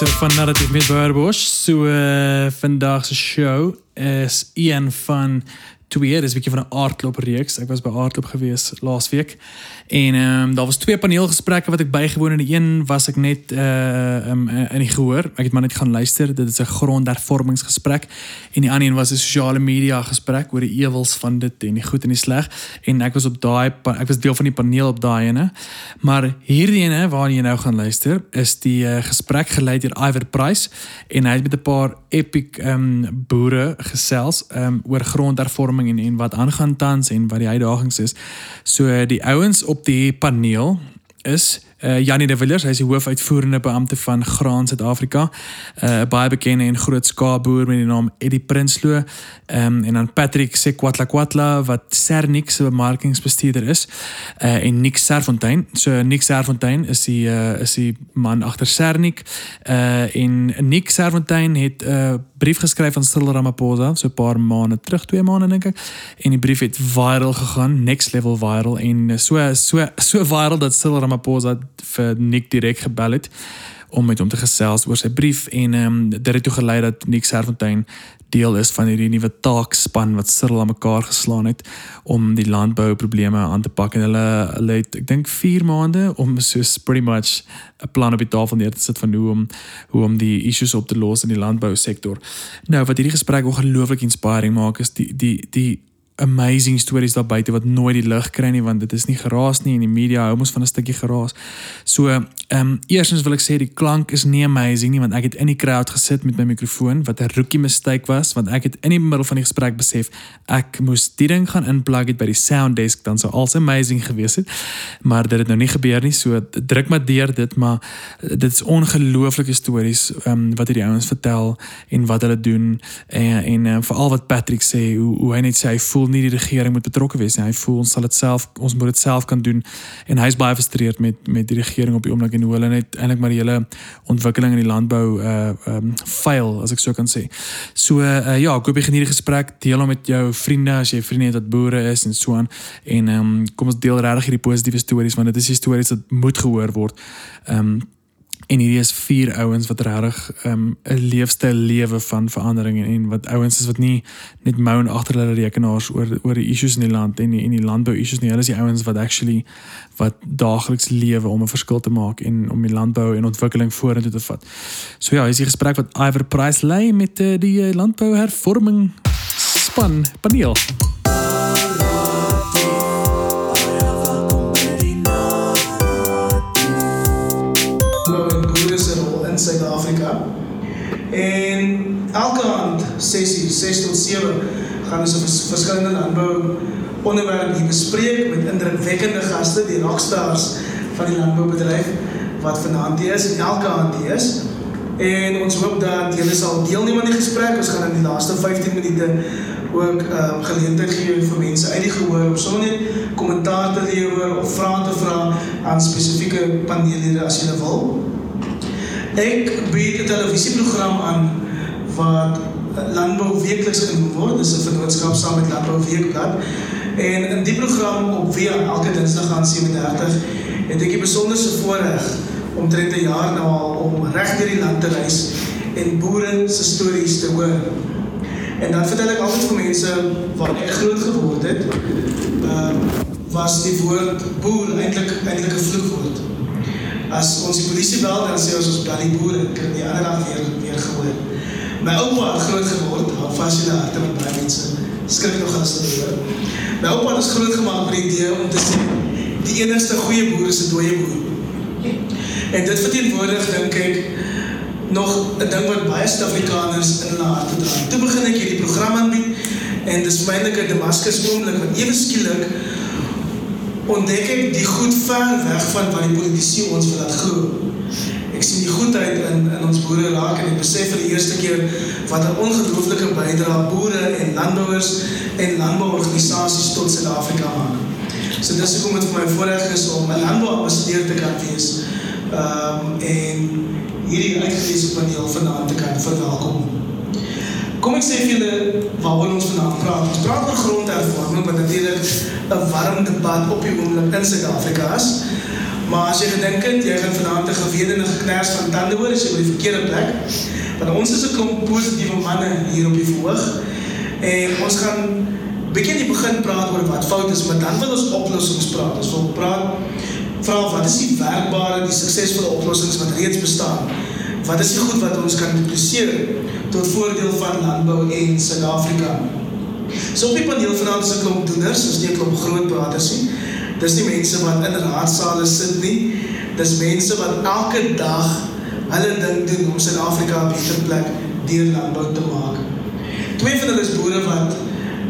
luister van Narrative met Barbosh. So uh, vandag se show is een van twee, dis 'n bietjie van 'n aardklop reeks. Ek was by aardklop gewees laasweek. En ehm um, daar was twee paneelgesprekke wat ek bygewoon het. Die een was ek net uh um, in die gehoor. Ek het maar net gaan luister. Dit is 'n grondhervormingsgesprek. En die ander een was 'n sosiale media gesprek oor die ewels van dit en die goed en die sleg. En ek was op daai ek was deel van die paneel op daai ene. Maar hierdie ene waar jy nou gaan luister, is die uh, gesprek gelei deur Iver Price en hy het met 'n paar epic ehm um, boere gesels ehm um, oor grondhervorming en en wat aangaan tans en wat die uitdagings is. So die ouens op die paneel is uh, Janie de Villiers, hy is die hoofuitvoerende beampte van Graan Suid-Afrika. 'n uh, Baie bekende en groot skaapboer met die naam Eddie Prinsloo. Ehm um, en dan Patrick Sekwatlakwatla wat Sernik se bemarkingsbestuurder is. Uh, en Nick Serfontein. So Nick Serfontein is die uh, is die man agter Sernik. Uh, en Nick Serfontein het 'n uh, brief geskryf aan Cyril Ramaphosa so 'n paar maande terug, twee maande dink ek. En die brief het viral gegaan, next level viral en so so so viral dat Cyril Ramaphosa vir Nick direk gebel het om met hom te gesels oor sy brief en ehm um, dit het toe gelei dat Nick Serfontein deel is van hierdie nuwe taakspan wat Cyril aan mekaar geslaan het om die landbouprobleme aan te pak en hulle hulle het ek dink 4 maande om so pretty much 'n plan op die tafel neer te sit van hoe om hoe om die issues op te los in die landbousektor. Nou wat hierdie gesprek ongelooflik inspiring maak is die die die amazing stories daar buite wat nooit die lig kry nie want dit is nie geraas nie en die media hou ons van 'n stukkie geraas. So, ehm um, eerstens wil ek sê die klank is nie amazing nie want ek het in die crowd gesit met my mikrofoon wat 'n rookie mistake was want ek het in die middel van die gesprek besef ek moes die ding gaan inplug het by die sound desk dan sou alles amazing gewees het. Maar dit het nou nie gebeur nie. So druk maar deur dit maar dit is ongelooflike stories ehm um, wat hierdie ouens vertel en wat hulle doen en en uh, veral wat Patrick sê hoe hoe hy net sê hy voel nie die regering moet betrokke wees nie. Hy voel ons sal dit self ons moet dit self kan doen en hy's baie frustreerd met met die regering op die oomblik en hoe hulle net eintlik maar die hele ontwikkeling in die landbou uh um fail as ek so kan sê. So uh, ja, ek hoop jy geniet die gesprek. Deel hom met jou vriende as jy vriende het wat boere is en so aan en um kom ons deel regtig hierdie positiewe stories want dit is stories wat moet gehoor word. Um En hierdie is vier ouens wat regtig um, 'n um, leefstyl lewe van verandering en, en wat ouens is wat nie net moan agter hulle rekenaars oor oor die issues in die land en die, en die landbou issues nie. Hulle is die ouens wat actually wat daagliks lewe om 'n verskil te maak en om die landbou en ontwikkeling vorentoe te vat. So ja, is die gesprek wat Iver Price lei met uh, die uh, landbou hervorming span paneel. in En elke 6 uur 6 tot 7 gaan ons vers, verskillende landbou onderwerpe hier bespreek met indrukwekkende gaste, die rockstars van die landboubedryf wat vanaand hier is en elke aand hier is. En ons hoop dat julle sal deelneem aan die gesprek. Ons gaan in die laaste 15 minute ook ehm um, geleentheid gee vir mense uit die gehoor om sommer net kommentaar te lewer of vrae te vra aan spesifieke paneellede as jy wil. Ek bied 'n televisieprogram aan wat Landbou Weekliks genoem word. Dit is 'n vennootskap saam met Landbou Weekblad. En in die program op via elke Dinsdag aan 37 het ek die besonderse voorreg om drie te jaar nou al om reg deur die land te reis en boere se stories te hoor. En dan vertel ek altyd vir mense waar ek groot geword het. Ehm uh, was die woord boer eintlik eintlik 'n vloekwoord as ons die polisie bel dan sê ons ons bel die boere kan die ander dag weer weer gehoor. My oupa het groot geword, in die harte van baie mense. Skrik nog as dit hoor. My oupa het groot gemaak met die idee om te sê die enigste goeie boer is 'n dooie boer. En dit verteenwoordig dink ek nog 'n ding wat baie Suid-Afrikaners in hulle harte dra. Toe begin ek hierdie program aanbied en dis vir my net 'n Damascus oomblik wat ewe skielik ontdek ek die goed ver weg van wat die politici ons wil laat glo. Ek sien die goedheid in, in ons boere raak en ek besef vir die eerste keer wat een ongelooflike bijdra boere en landbouwers en landbouworganisaties tot Zuid-Afrika maak. So dis ook om het vir my voorrecht is om een landbouwambassadeur te kan wees um, en hierdie uitgelezen paneel vandaan te kan verwelkom. Kom ek sê vir julle waaroor ons vandaan praat. Ons praat oor grondhervorming wat natuurlik 'n warm debat op die oomblik in Suid-Afrika is. Maar as jy gedink het jy gaan vanaand 'n gewedene geknars van tande hoor, is jy op die verkeerde plek. Want ons is 'n klomp positiewe manne hier op die verhoog en ons gaan begin die begin praat oor wat fout is, maar dan wil ons oplossings praat. Ons wil praat vra wat is die werkbare, die suksesvolle oplossings wat reeds bestaan? Wat is die goed wat ons kan dupliseer tot voordeel van landbou en Suid-Afrika? So op die paneel vanaand is 'n klomp doeners, dis nie 'n klomp groot praters nie. Dis nie mense wat in raadsale sit nie. Dis mense wat elke dag hulle ding doen om Suid-Afrika 'n beter plek deur landbou te maak. Twee van hulle is boere wat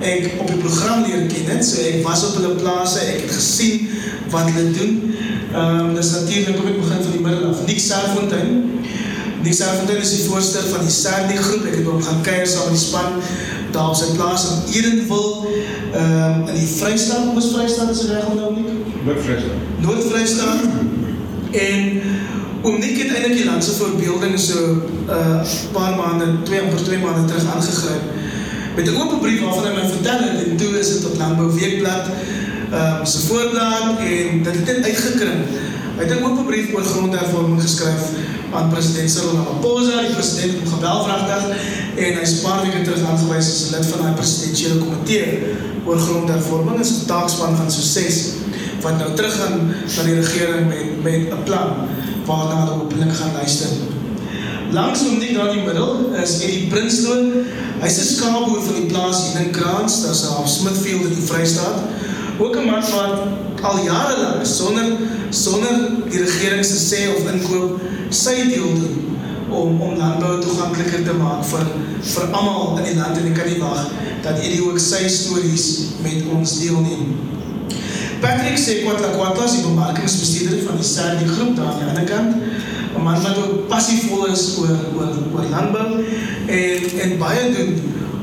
ek op die program leer ken het. So ek was op hulle plase, ek het gesien wat hulle doen. Ehm um, dis natuurlik op die begin van die middel af. Nick Serfontein. Nick Serfontein is die voorsteur van die Sandy groep. Ek het hom gaan kuier saam met die span daar op sy plaas in Edenville, ehm um, in die Vrystaat, Oos Vrystaat is reg onthou nie? Noord-Vrystaat. Noord-Vrystaat. En om Nick het eintlik die landse voorbeelding so 'n uh, paar maande, twee amper twee maande terug aangegryp met 'n oop brief waarvan hy my vertel het en toe is dit op Landbou Weekblad ehm um, se voorblad en dit het uitgekring. Hy het 'n oop brief oor grondhervorming geskryf aan president Cyril Ramaphosa, die president het hom gebel vragtig en hy's 'n paar weke terug aangewys as 'n lid van daai presidentsiële komitee oor grondhervorming. Dit is 'n taakspan van so 6 wat nou terug gaan na die regering met met 'n plan waarna hulle openlik gaan luister. Langs hom net daar in die middel is Eddie Prinsloo. Hy's 'n skaapboer van die plaas hier in Kraans, daar's 'n Smithfield in die Vrystaat. Ook 'n man wat al jare lank sonder sonder die regering se sê of inkoop sy deel doen om om landbou toegankliker te maak vir vir almal in die land en ek kan nie wag dat Eddie ook sy stories met ons deelneem. Patrick sê Kwatla Kwatla is die bemarkingsbestuurder van die Sandy groep daar aan die ander kant. 'n Man wat ook passievol is oor oor oor landbou en en baie doen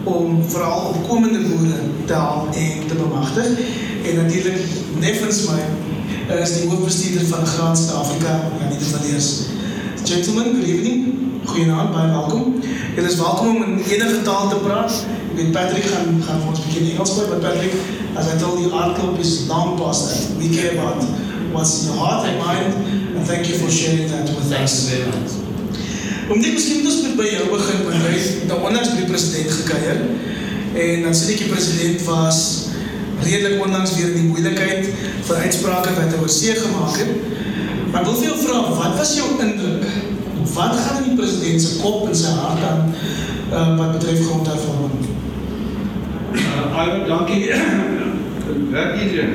om veral opkomende boere te help en te bemagtig. En natuurlik neffens my is die hoofbestuurder van Graan Suid-Afrika, Janie de Villiers. Gentlemen, good evening. Goeienaand, baie welkom. Julle is welkom om in enige taal te praat. Ek weet Patrick gaan gaan vir ons 'n bietjie Engels praat, but Patrick, as I told you, our club is long past that. We care about what's in your heart and mind, and thank you for sharing that with Thanks us. very much. Om dit miskien moet ons by jou begin, want jy het nou onlangs by die president gekuier en dan sê ek die president was redelik onlangs weer in die moeilikheid vir uitsprake wat hy oor see gemaak het. Maar wil vir jou vra, wat was jou indruk? Wat gaan in die president se kop en sy hart aan uh, wat betref grondhervorming? Uh, Ivan, dankie. Werk iedereen?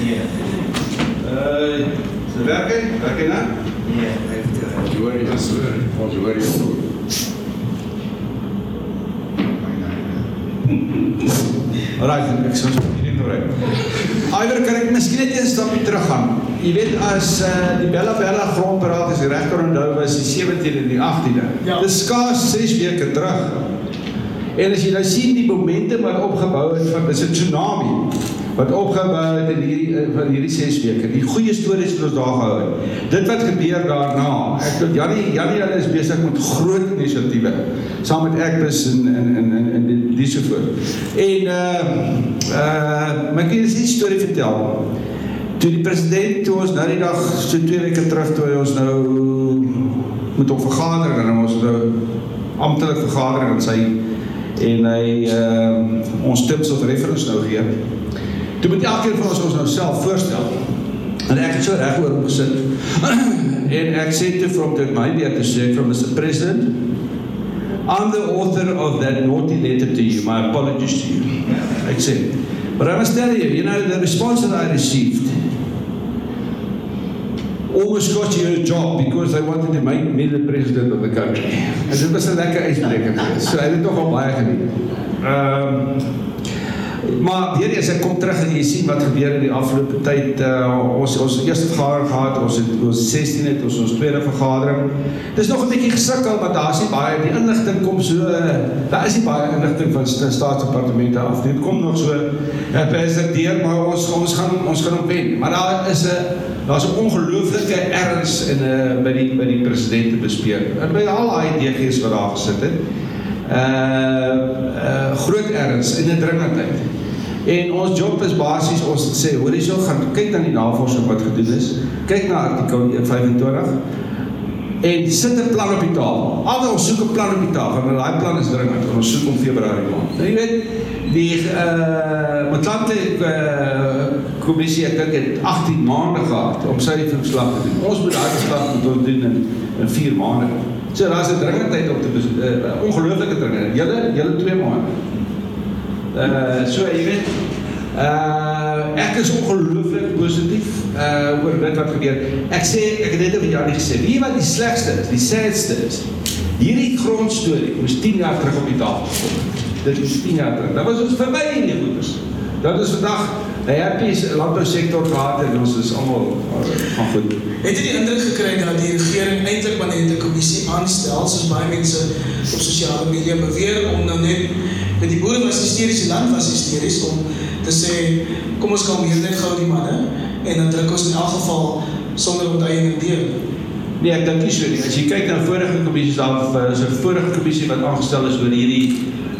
Nee, Uh, se werk hy? Werk hy nou? nee, ek het hoor jy is hoor. Ons hoor goed. Alright, ek sou reg. Iwer kan ek miskien net een stapie teruggaan. Jy weet as uh, die Bella Bella grondberaad is regter onthou was die 17de en die 18de. Ja. Dis skaars 6 weke terug. En as jy nou sien die momentum wat opgebou het van dis 'n tsunami wat opgebou het in hierdie eh, van hierdie 6 weke. Die goeie stories wat ons daar gehou het. Dit wat gebeur daarna. Ek dink Janie Janie hulle is besig met groot inisiatiewe saam met Ekbus en en en en, die so voort. En uh uh maar ek kan 'n storie vertel. Toe die president toe ons nou die dag so 2 weke terug toe ons nou met hom vergader en ons nou amptelik vergadering en sy en hy uh ons tips of reference nou gee. Toe moet elkeen van ons ons nou self voorstel. En ek het so reg oor hom gesit. en ek sê toe from the maybe at the say from Mr President I'm the author of that naughty letter to you. My apologies to you. Ek sê But I must tell you, you know, the response that I received almost got you a job because they wanted to make me the president of the country. En dit was 'n lekker geweest. So hy het dit nogal baie geniet. Ehm um, maar weer eens ek kom terug en jy sien wat gebeur in die afgelope tyd. Uh, ons ons eerste vergadering gehad, ons het ons 16 het ons ons tweede vergadering. Dis nog 'n bietjie gesukkel want daar's nie baie die inligting kom so daar is nie baie inligting van sta- staatsdepartemente af. Dit kom nog so uh, presenteer maar ons ons gaan ons gaan hom wen. Maar daar is 'n daar's 'n ongelooflike erns in 'n uh, by die by die president te bespreek. En by al daai DG's wat daar gesit het. Uh uh groot erns en 'n dringendheid. En ons job is basies ons sê hoor hierso gaan kyk na die navorsing wat gedoen is. Kyk na artikel 25 en sit 'n plan op die tafel. Altyd ons soek 'n plan op die tafel en daai plan is dringend. Ons soek om Februarie maand. Nou jy weet die uh Matlante uh kommissie ek dink het 18 maande gehad om sy verslag te doen. Ons moet daai verslag moet doen in in 4 maande. So daar's 'n dringendheid op te uh, ongelooflike dringend. Julle julle 2 maande. Uh so jy weet uh ek is ongelooflik positief uh oor dit wat gebeur. Ek sê ek het net vir Janie gesê, jy wat die slegste is, die sadste is? Hierdie grondstorie moes 10 jaar terug op die tafel gekom het. Dit is 10 jaar terug. Dat was ons verby hierdie goeders. Dat is vandag 'n happy landbousektor gehad en ons is almal van goed. Het jy die indruk gekry dat die regering eintlik maar net 'n kommissie aanstel soos baie mense op sosiale media beweer om nou net met die boere was hysteries, die land was hysteries om te sê kom ons kalmeer net gou die manne en dan druk ons in elk geval sonder onteiening deur. Nee, ek dink nie so nie. As jy kyk na vorige kommissies daar is 'n vorige kommissie wat aangestel is oor hierdie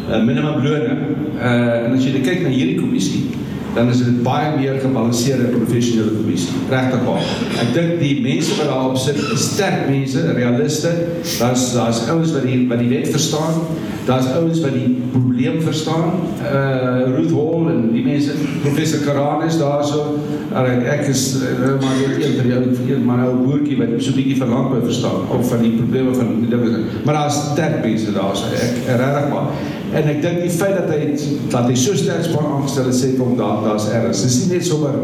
uh, minimumlone. Uh en as jy kyk na hierdie kommissie, dan is dit baie meer gebalanseerde professionele kommissie. Regtig waar. Ek dink die mense wat daarop sit, is sterk mense, realiste. Daar's daar's ouens wat die wat die wet verstaan. Daar's ouens wat die probleem verstaan. Uh Ruth Hall en die mense, professor Karan is daarso. Ek ek is uh, maar net een van die ou een maar nou boertjie wat so 'n bietjie van landbou verstaan of van die probleme van die dinge. Maar daar's sterk mense daarso. Ek regtig maar En ek dink die feit dat hy dat hy so sterk span aangestel het sê hom daar daar's erns. Dis nie net sommer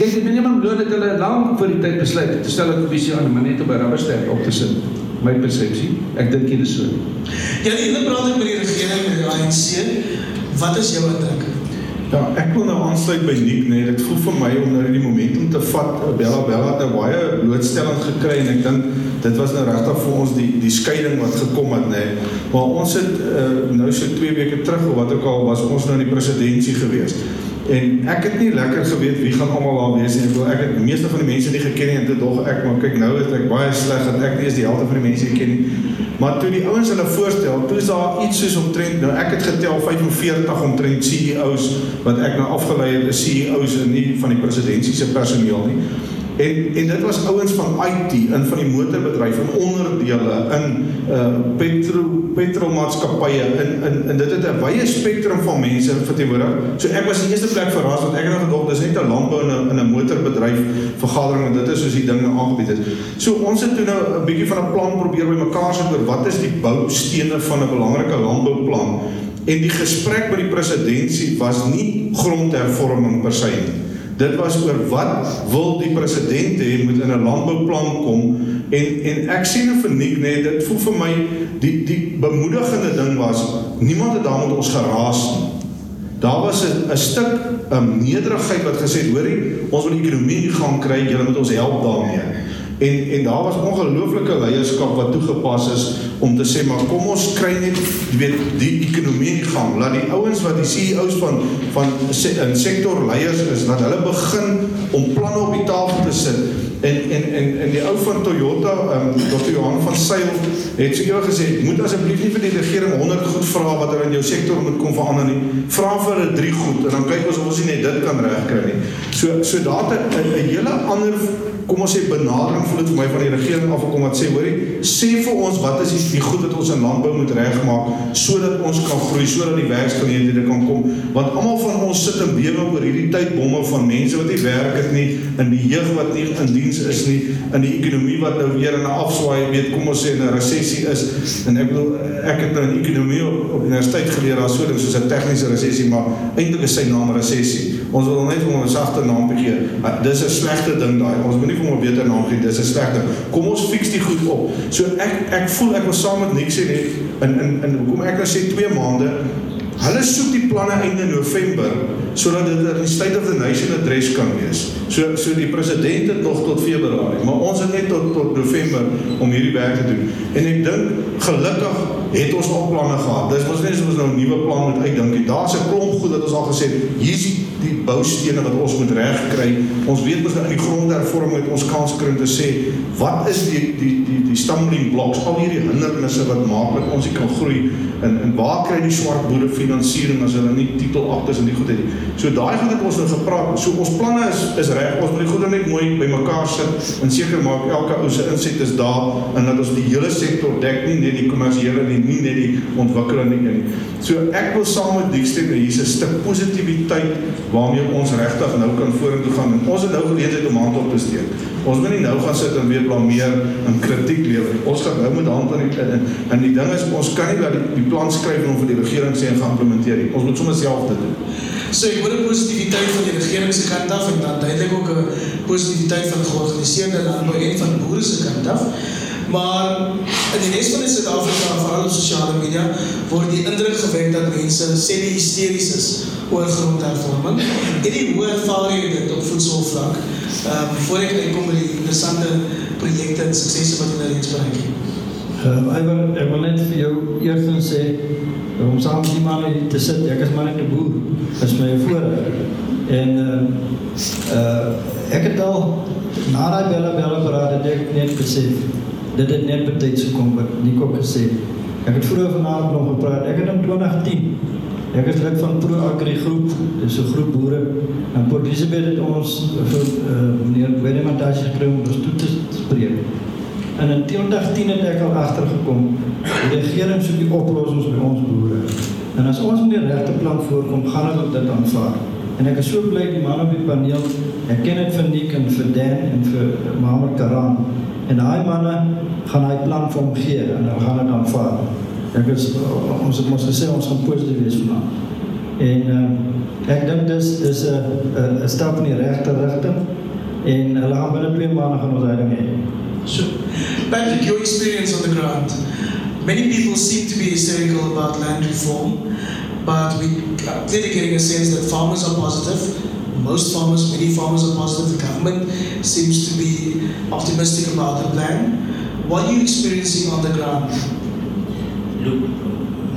Kyk, die minimum loon het hulle lank voor die tyd besluit te stel 'n kommissie aan om net op 'n rubbersterk op te sit. My persepsie. Ek dink dit is so. Ja, die hele praat met die regering met die ANC. Wat is jou indruk? Ja, ek wil nou aansluit by Nick net. Dit voel vir my om nou die momentum te vat. Bella Bella het 'n baie blootstelling gekry en ek dink dit was nou regtig vir ons die die skeiding wat gekom het, nê. Maar ons het uh, nou so 2 weke terug of wat ook al was ons nou in die presidentskap gewees. En ek het nie lekker geweet wie gaan almal daar wees nie. Ek wil ek het die meeste van die mense nie geken nie en dit dog ek maar kyk nou is ek baie sleg dat ek nie eens die helfte van die mense ken nie. Maar toe die ouens hulle voorstel, toe is daar iets soos omtrent nou ek het getel 45 omtrent CEOs wat ek nou afgelei het is CEOs en nie van die presidentskap se personeel nie. En en dit was ouens van IT in van die motorbedryf en onderdele in uh petro petrolmaatskappye in in en dit het 'n wye spektrum van mense verteenwoordig. So ek was die eerste plek verras want ek het nog gedog dis net 'n landbou en 'n in 'n motorbedryf vergadering en dit is soos die dinge aangebied is. So ons het toe nou 'n bietjie van 'n plan probeer bymekaar sit oor wat is die boustene van 'n belangrike landbouplan. En die gesprek by die presidentskap was nie grondhervorming per se nie. Dit was oor wat wil die president hê moet in 'n landbouplan kom en en ek sien nou vir Nick net dit voel vir my die die bemoedigende ding was niemand het daar met ons geraas nie. Daar was 'n 'n stuk 'n um, nederigheid wat gesê het hoorie ons wil die ekonomie gaan kry julle moet ons help daarmee. En en daar was ongelooflike leierskap wat toegepas is om te sê maar kom ons kry net weet die ekonomie in gang. Laat die ouens wat die CEOs van van in sektor leiers is, laat hulle begin om planne op die tafel te sit. En en en en die ou van Toyota, ehm um, Dr. Johan van Sail het so ewe gesê, moet asseblief nie vir die regering 100 goed vra wat hulle in jou sektor moet kom verander nie. Vra vir hulle 3 goed en dan kyk ons of ons nie dit kan regkry nie. So so daar 'n 'n hele ander kom ons sê benadering voel dit vir my van die regering af kom wat sê hoorie sê vir ons wat is die, die goed wat ons in landbou moet regmaak sodat ons kan groei sodat die werksgeleenthede kan kom. Want almal van ons sit in bewe oor hierdie tydbomme van mense wat nie werk het nie in die jeug wat nie in diens is nie in die ekonomie wat nou weer in 'n afswaai weet kom ons sê in 'n resessie is. En ek bedoel ek het nou in ekonomie op, op universiteit geleer daar so ding soos 'n tegniese resessie maar eintlik is sy naam resessie ons wil net hom 'n sagte naam gee dis 'n slegte ding daai ons moet nie vir hom 'n beter naam gee dis 'n slegte kom ons fiks die goed op so ek ek voel ek was saam met Nick sê net in in in hoekom ek nou sê 2 maande Hulle soek die planne einde November sodat dit 'n State of the Nation address kan wees. So so die president het nog tot Februarie, maar ons het net tot tot November om hierdie werk te doen. En ek dink gelukkig het ons al planne gehad. Dis mos nie soos ons nou 'n nuwe plan moet uitdink. Daar's 'n klomp goed wat ons al gesê het. Hier's die, die boustene wat ons moet regkry. Ons weet mos nou in die grondhervorming het ons kans gekry om te sê wat is die die die die stumbling blocks, al hierdie hindernisse wat maak dat ons nie kan groei en en waar kry die swart boere finansiering as hulle nie titelaktes en die goed het nie. So daai goed het ons nou gepraat. So ons planne is is reg. Ons moet die goede net mooi bymekaar sit en seker maak elke ou se inset is daar en dat ons die hele sektor dek nie net die kommersiële nie, nie net die ontwikkelende een nie. So ek wil saam met die stem hier 'n stuk positiwiteit waarmee ons regtig nou kan vorentoe gaan. En ons het nou geleentheid om hand op te steek. Ons moet nie nou gaan sit en weer blameer en kritiek lewer. Ons gaan nou met hand aan die en, en die ding is ons kan nie dat die, die plan skryf en vir die regering sê en gaan implementeer nie. Ons moet sommer self dit doen. So ek hoor 'n positiwiteit van die regering se kant af en dan duidelik ook 'n positiwiteit van georganiseerde landbou en van boere se kant af. Maar in die res van Suid-Afrika, veral op sosiale media, word die indruk gewek dat mense semi-hysteries is oor grondhervorming. En die hoe ervaar jy dit op voedselvlak? Ehm um, voor ek uitkom by die interessante projekte en suksesse wat julle reeds bereik het. Uh, ek, wil, ek wil net vir jou eerstens sê om saam met die man hier te sit. Ek is maar net 'n boer. Dis my voorreg. En uh uh ek het al na daai belle belle praat het ek net besef dit het net betyds gekom wat Nico gesê. Ek het vroeër vanaand nog gepraat. Ek het in 2010 Ek is lid van Pro Agri Groep, dis 'n groep boere. En Port Elizabeth het ons vir uh, meneer Wedemantage gekry om ons toe te spreek. En in 2010 het ek al agtergekom, die regering soek die oplossings by ons boere. En as ons met die regte plan voorkom, gaan hulle dit aanvaar. En ek is so bly die man op die paneel, ek ken dit vir Nick en vir Dan en vir Mohammed Karan. En daai manne gaan hy plan vir hom gee en hulle gaan dit aanvaar. Ek is ons het mos gesê ons gaan positief wees vanaand. En uh, ek dink dis dis 'n 'n stap in die regte rigting en hulle gaan binne 2 maande gaan ons uitding hê. So, Patrick, your experience on the ground. Many people seem to be hysterical about land reform, but we are clearly getting a sense that farmers are positive. Most farmers, many farmers are positive. The government seems to be optimistic about the plan. What are you experiencing on the ground? Look,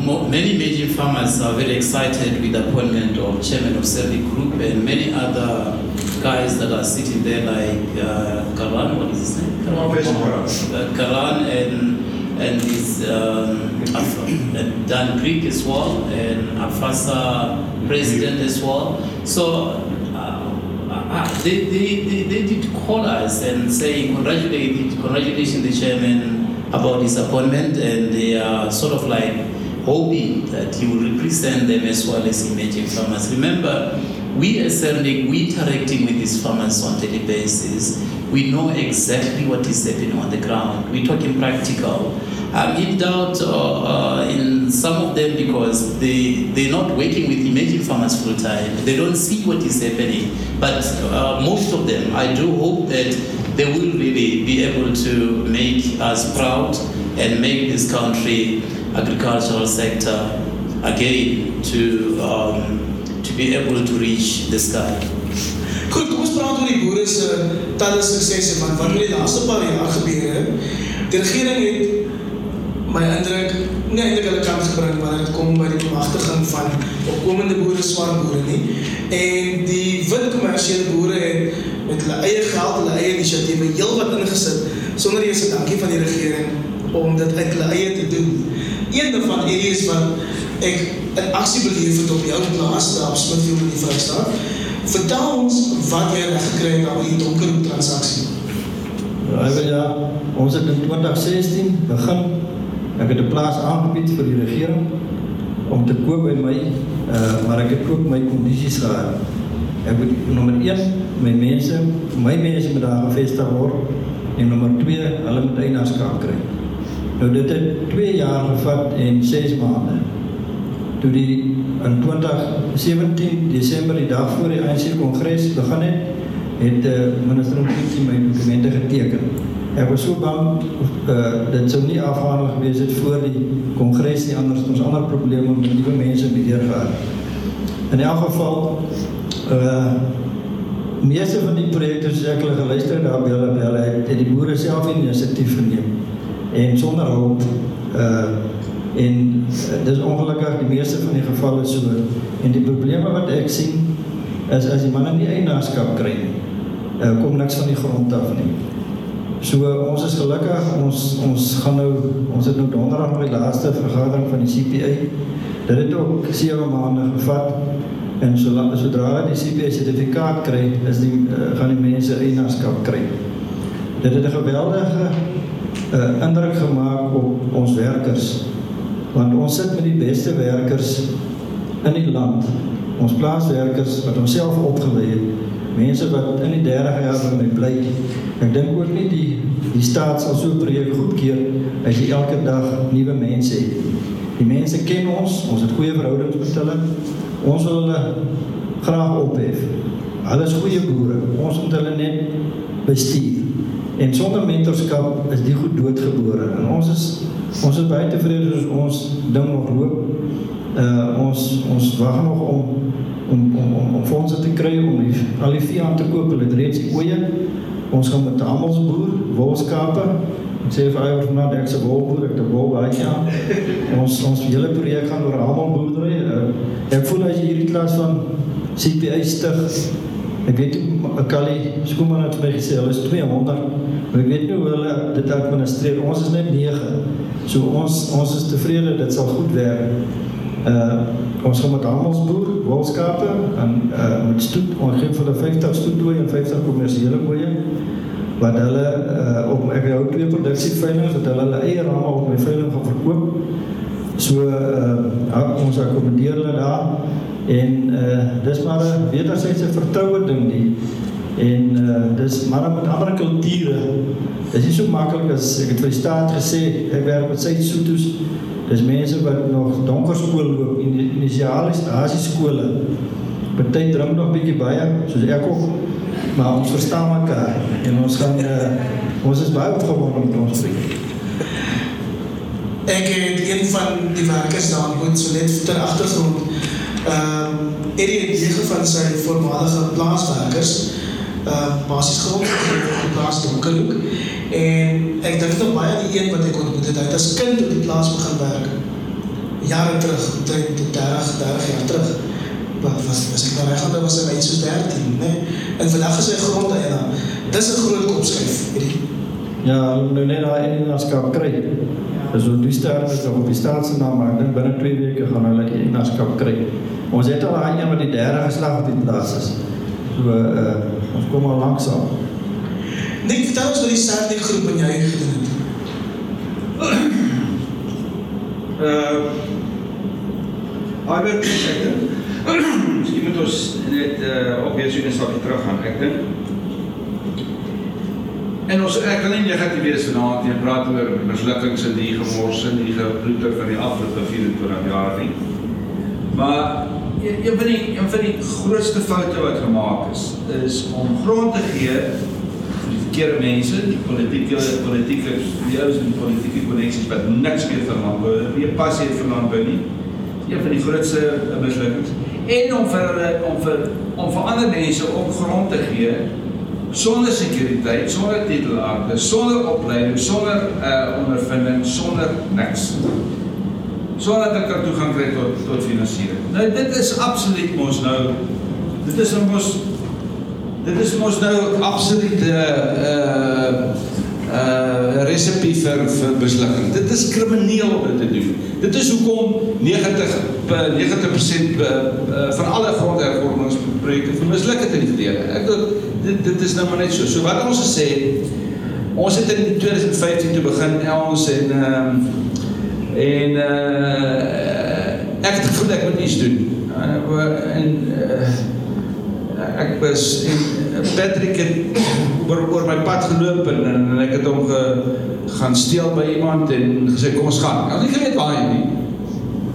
mo- many major farmers are very excited with the appointment of chairman of Selby Group and many other guys that are sitting there like uh, Karan, what is his name? Uh, Karan and and his um, and Dan Creek as well and Afasa president as well. So uh, they, they, they, they did call us and say congratulate congratulations the chairman about his appointment and they are sort of like hoping that he will represent them as well as emerging farmers. Remember, we as CERNIC, we interacting with these farmers on daily basis. We know exactly what is happening on the ground. We're talking practical. I'm in doubt uh, in some of them because they, they're not working with emerging farmers full time. They don't see what is happening. But uh, most of them, I do hope that they will really be able to make us proud and make this country agricultural sector again to, um, to be able to reach the sky. Goed, kom ons praat oor die boere se talle suksesse want wat met die laaste paar jaar gebeur. Die regering het my indruk nie eintlik hulle kant gebring wanneer dit kom by die bemagtiging van opkomende boere, swart boere nie. En die wit kommersiële boere het met hulle eie geld, hulle eie inisiatiewe heelwat ingesit sonder eers 'n dankie van die regering om dit uit hulle eie te doen. Een daarvan areas wat ek in aksie beleef het op jou plaas daar op Smithfield in die Vrystaat. Vertel ons wat jy reg gekry het aan die donkerhoek transaksie. Ja, wil ja, ons het in 2016 begin. Ek het 'n plaas aangebied vir die regering om te koop by my, uh, maar ek het ook my kondisies gehad. Ek moet nommer 1, my mense, my mense moet daar gevestig word en nommer 2, hulle moet eienaarskap kry. Nou dit het 2 jaar gevat en 6 maande. Toe die in 2017 Desember die dag voor die ANC kongres begin het, het uh, minister Mkhithi my dokumente geteken. Ek was so bang uh, dit sou nie afhandel gewees het voor die kongres nie anders ons ander probleme met nuwe mense beheer gehad. In elk geval uh meeste van die projekte soos ek hulle geluister het daar by hulle by hulle het, het die boere self inisiatief geneem en sonder hulp uh en uh, dis ongelukkig die meeste van die gevalle so en die probleme wat ek sien is as die manne nie eienaarskap kry nie uh, kom niks van die grond af nie So ons is gelukkig, ons ons gaan nou ons het nou donderdag die laaste vergadering van die CPA Dit het ook 7 maande gevat. En so sodra hulle die CPA sertifikaat kry, is die uh, gaan die mense eienaarskap kry. Dit het 'n geweldige uh, indruk gemaak op ons werkers. Want ons sit met die beste werkers in die land. Ons plaaswerkers wat homself opgelei het, mense wat in die 30 jaar by my bly. Ek dink ook nie die die staat sal so projek goedkeur as jy elke dag nuwe mense het. Die mense ken ons, ons het goeie verhoudings met hulle. Ons wil hulle graag ophef. Hulle is goeie boere. Ons moet hulle net bestuur. En sonder mentorskap is die goed doodgebore. En ons is ons is baie tevrede as ons ding nog loop. Uh ons ons wag nog om om om om, om fondse te kry om die, al die vee aan te koop. Hulle het reeds oeye. Ons gaan met se boer, wolskape. Ek sê vir eiers nou dat ek se wolboer, ek te wol baie ja. Ons ons hele projek gaan oor almal boerdery. Uh, ek voel as jy hierdie klas van CPA stig Ek weet Kali Skoeman het my gesê hulle is 200. Maar ek weet nie hoe hulle dit administreer. Ons is net 9. So ons ons is tevrede dit sal goed werk. Uh ons gaan met handelsboer, wolskape en uh met stoet, ons gee vir hulle 50 stoetdooi en 50 kommersiële koeie wat hulle uh op ek hou twee produksieveilinge dat hulle hulle eie ramme op my veiling gaan verkoop. So uh ons akkommodeer hulle daar En uh dis maar 'n wederwysige vertroue ding die. En uh dis maar met ander kulture. Dis nie so maklik as ek het vir die staat gesê ek werk met sy Sotos. Dis mense wat nog donker skool loop in die inisiale stasieskole. Party drink nog bietjie baie soos ek ook. Maar ons verstaan mekaar en ons gaan uh ons is baie opgewonde met ons vriende. Ek het een van die werkers daar moet so net ter agtergrond Ehm um, Eddie het nege van sy voormalige plaaswerkers uh, basies grondgegee op die plaas Donkerhoek en ek dink nog baie aan die een wat ek ontmoet het. Hy het as kind op die plaas begin werk. Jare terug, omtrent 30, 30 jaar terug. Wat was was ek nou reg gaan was hy so 13, né? Nee? En vandag is hy grondeienaar. Dis 'n groot kopskuif, Eddie. Ja, nou net daai eienaarskap kry. Dis so die sterre is op die staatsnaam, maar ek dink binne 2 weke gaan hulle die eienaarskap kry. Ons het al daai een wat die derde geslag op die plaas is. So uh ons kom al lanksaam. Nik vertel ons oor die Saturday groep in jou gedoen het. Uh Albert ek dink Miskien moet ons net uh op weer so 'n stapie terug gaan. Ek dink En ons ek kan nie negatief wees vanaand nie. Praat oor mislukkings en die gemors en die gebroeder van die afgelope 24 jaar nie. Maar een van die een van die grootste foute wat gemaak is, is om grond te gee vir die verkeerde mense, die politieke politieke die ouens in politieke koneksies wat niks meer van landbou, nie passie het vir landbou nie. Een van die grootste mislukkings. En om vir hulle om vir om vir ander mense ook grond te gee sonder sekuriteit, sonder titelakte, sonder opleiding, sonder uh ondervinding, sonder niks. Sonder dat ek toegang kry tot tot finansiering. Nou dit is absoluut mos nou dit is mos dit is mos nou absoluut 'n uh, uh uh resepie vir vir beslukking. Dit is krimineel om dit te doen. Dit is hoekom 90 90% van alle grondhervormingsprojekte vermisluk het in die verlede. Ek dink dit dit is nou maar net so. So wat ons gesê het, ons het in 2015 toe begin ons en ehm um, en uh ek het gevoel ek moet iets doen. Uh, en uh, ek was en Patrick het oor oor my pad geloop en, en ek het hom ge, gaan steel by iemand en gesê kom ons gaan. Ek het nie geweet waar hy nie.